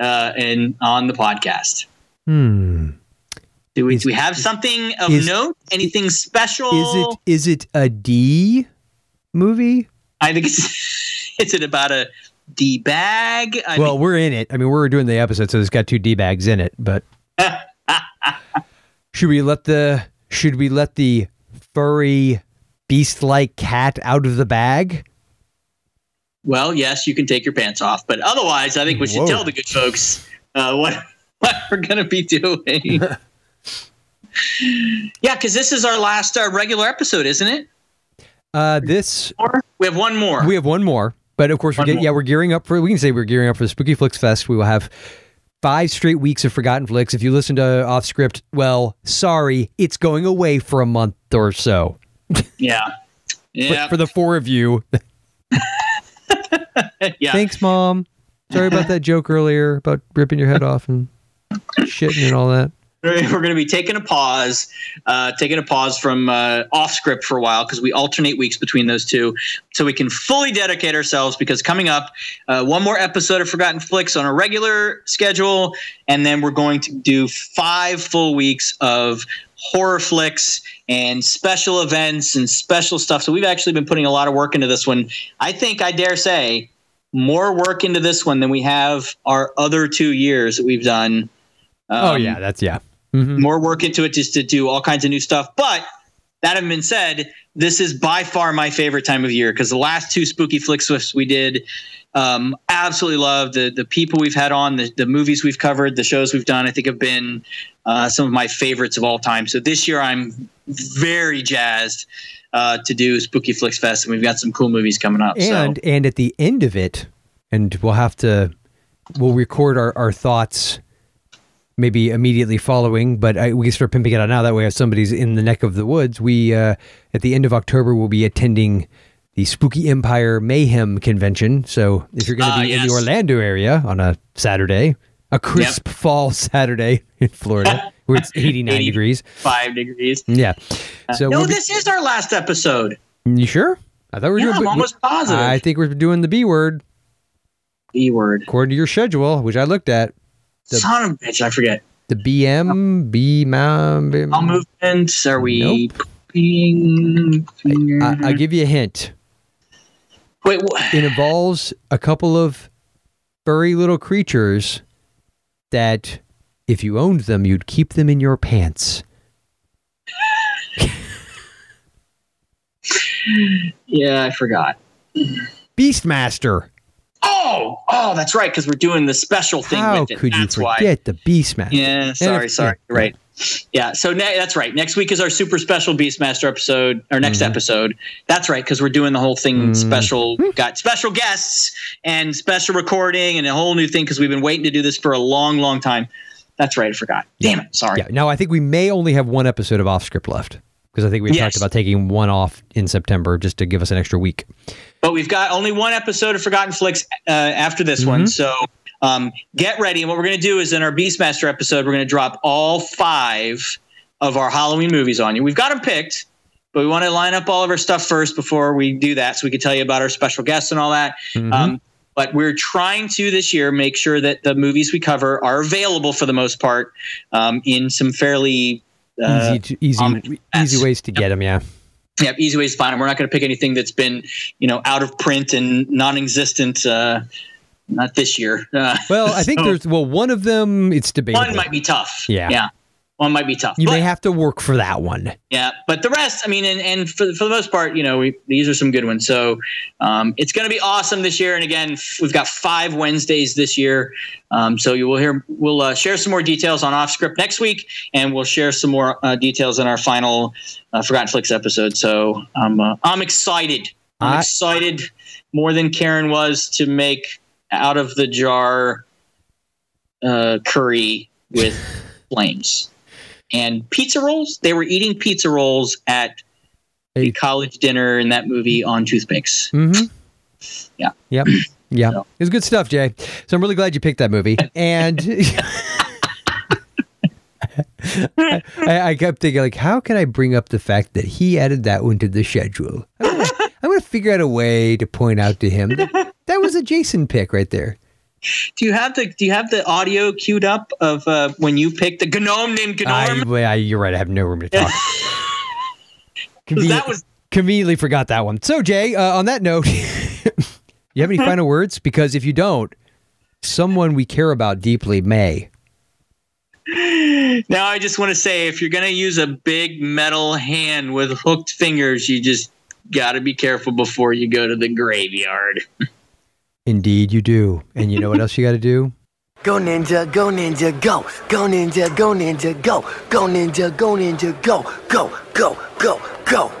uh, in on the podcast? Hmm. Do we, Is- do we have something of is- note? Anything special? Is it is it a D movie? I think it's is it about a D bag? I well, mean, we're in it. I mean, we're doing the episode, so it's got two D bags in it. But should we let the should we let the furry beast-like cat out of the bag? well, yes, you can take your pants off, but otherwise, I think we should Whoa. tell the good folks uh, what what we're gonna be doing. yeah, because this is our last uh, regular episode, isn't it? Uh, this we have one more. we have one more, but of course, we're get, yeah, we're gearing up for. We can say we're gearing up for the Spooky Flicks Fest. We will have five straight weeks of Forgotten Flix. If you listen to Off Script, well, sorry, it's going away for a month or so. yeah. Yeah. for the four of you, yeah. thanks, mom. Sorry about that joke earlier about ripping your head off and shitting and all that. We're going to be taking a pause, uh, taking a pause from uh, off script for a while because we alternate weeks between those two, so we can fully dedicate ourselves. Because coming up, uh, one more episode of Forgotten Flix on a regular schedule, and then we're going to do five full weeks of horror flicks and special events and special stuff. So we've actually been putting a lot of work into this one. I think I dare say more work into this one than we have our other two years that we've done. oh Um, yeah, that's yeah. Mhm. more work into it just to do all kinds of new stuff. But that having been said, this is by far my favorite time of year because the last two spooky flick swifts we did, um, absolutely loved the the people we've had on, the, the movies we've covered, the shows we've done. I think have been uh, some of my favorites of all time. So this year I'm very jazzed uh, to do Spooky Flicks Fest, and we've got some cool movies coming up. And so and at the end of it, and we'll have to we'll record our, our thoughts maybe immediately following, but I, we can start pimping it out now. That way, if somebody's in the neck of the woods, we uh, at the end of October we'll be attending the Spooky Empire Mayhem Convention. So if you're going to Ah, be in the. Orlando area on a Saturday, a crisp fall Saturday in Florida where it's 89 80. degrees, five degrees. yeah. So no, we'll be- this is our last episode. you sure? I thought we were Yeah, doing. I'm almost positive. I think we're doing the B word B word. according to your schedule, which I looked at. The- Son of a bitch, I forget. The BM, B mom. All movements. Are we Nope. being? I, I'll give you a hint. Wait, wh- It involves a couple of furry little creatures that, if you owned them, you'd keep them in your pants. yeah, I forgot. Beastmaster. Oh, oh, that's right, because we're doing the special thing How with it. could you that's why. forget the Beastmaster? Yeah, sorry, if- sorry. You're right. Yeah, so ne- that's right. Next week is our super special Beastmaster episode, or next Mm-hmm. episode. That's right, because we're doing the whole thing Mm. special. Got special guests and special recording and a whole new thing because we've been waiting to do this for a long, long time. That's right, I forgot. Damn it, sorry. Yeah. Now I think we may only have one episode of Off Script left because I think we Yes. talked about taking one off in September just to give us an extra week. But we've got only one episode of Forgotten Flix uh, after this one. So um, get ready. And what we're going to do is in our Beastmaster episode, we're going to drop all five of our Halloween movies on you. We've got them picked. but we want to line up all of our stuff first before we do that, so we can tell you about our special guests and all that. Mhm. Um, but we're trying to this year make sure that the movies we cover are available for the most part um, in some fairly uh, easy, to, easy, easy ways to get them. Yeah. Yeah, easy ways to find them. We're not going to pick anything that's been, you know, out of print and non-existent. Uh, not this year. Uh, Well, I think so there's well one of them. It's debatable. one might be tough. Yeah. yeah, one might be tough. you But- may have to work for that one. yeah, but the rest, I mean, and, and for, for the most part, you know, we, these are some good ones. So um, it's going to be awesome this year. And again, we've got five Wednesdays this year. Um, so you will hear, we'll uh, share some more details on off script next week, and we'll share some more uh, details in our final uh, Forgotten Flix episode. So um, uh, I'm excited. I'm I- excited more than Karen was to make out of the jar uh, curry with flames and pizza rolls. They were eating pizza rolls at the college dinner in that movie on toothpicks. Mm-hmm. Yeah. Yep. Yeah. So. It was good stuff, Jay. So I'm really glad you picked that movie. And I, I kept thinking, like, how can I bring up the fact that he added that one to the schedule? I'm gonna figure out a way to point out to him that that was a Jason pick right there. Do you have the Do you have the audio queued up of uh, when you picked the gnome named I, Gnome? well, I, you're right. I have no room to talk. 'Cause that was conveniently forgot that one. So, Jay, uh, on that note, you have any final words? Because if you don't, someone we care about deeply may. now. I just want to say, if you're going to use a big metal hand with hooked fingers, you just got to be careful before you go to the graveyard. Indeed, you do. And you know what else you got to do? Go ninja, go ninja, go. Go ninja, go ninja, go. Go ninja, go ninja, go. Go, go, go, go.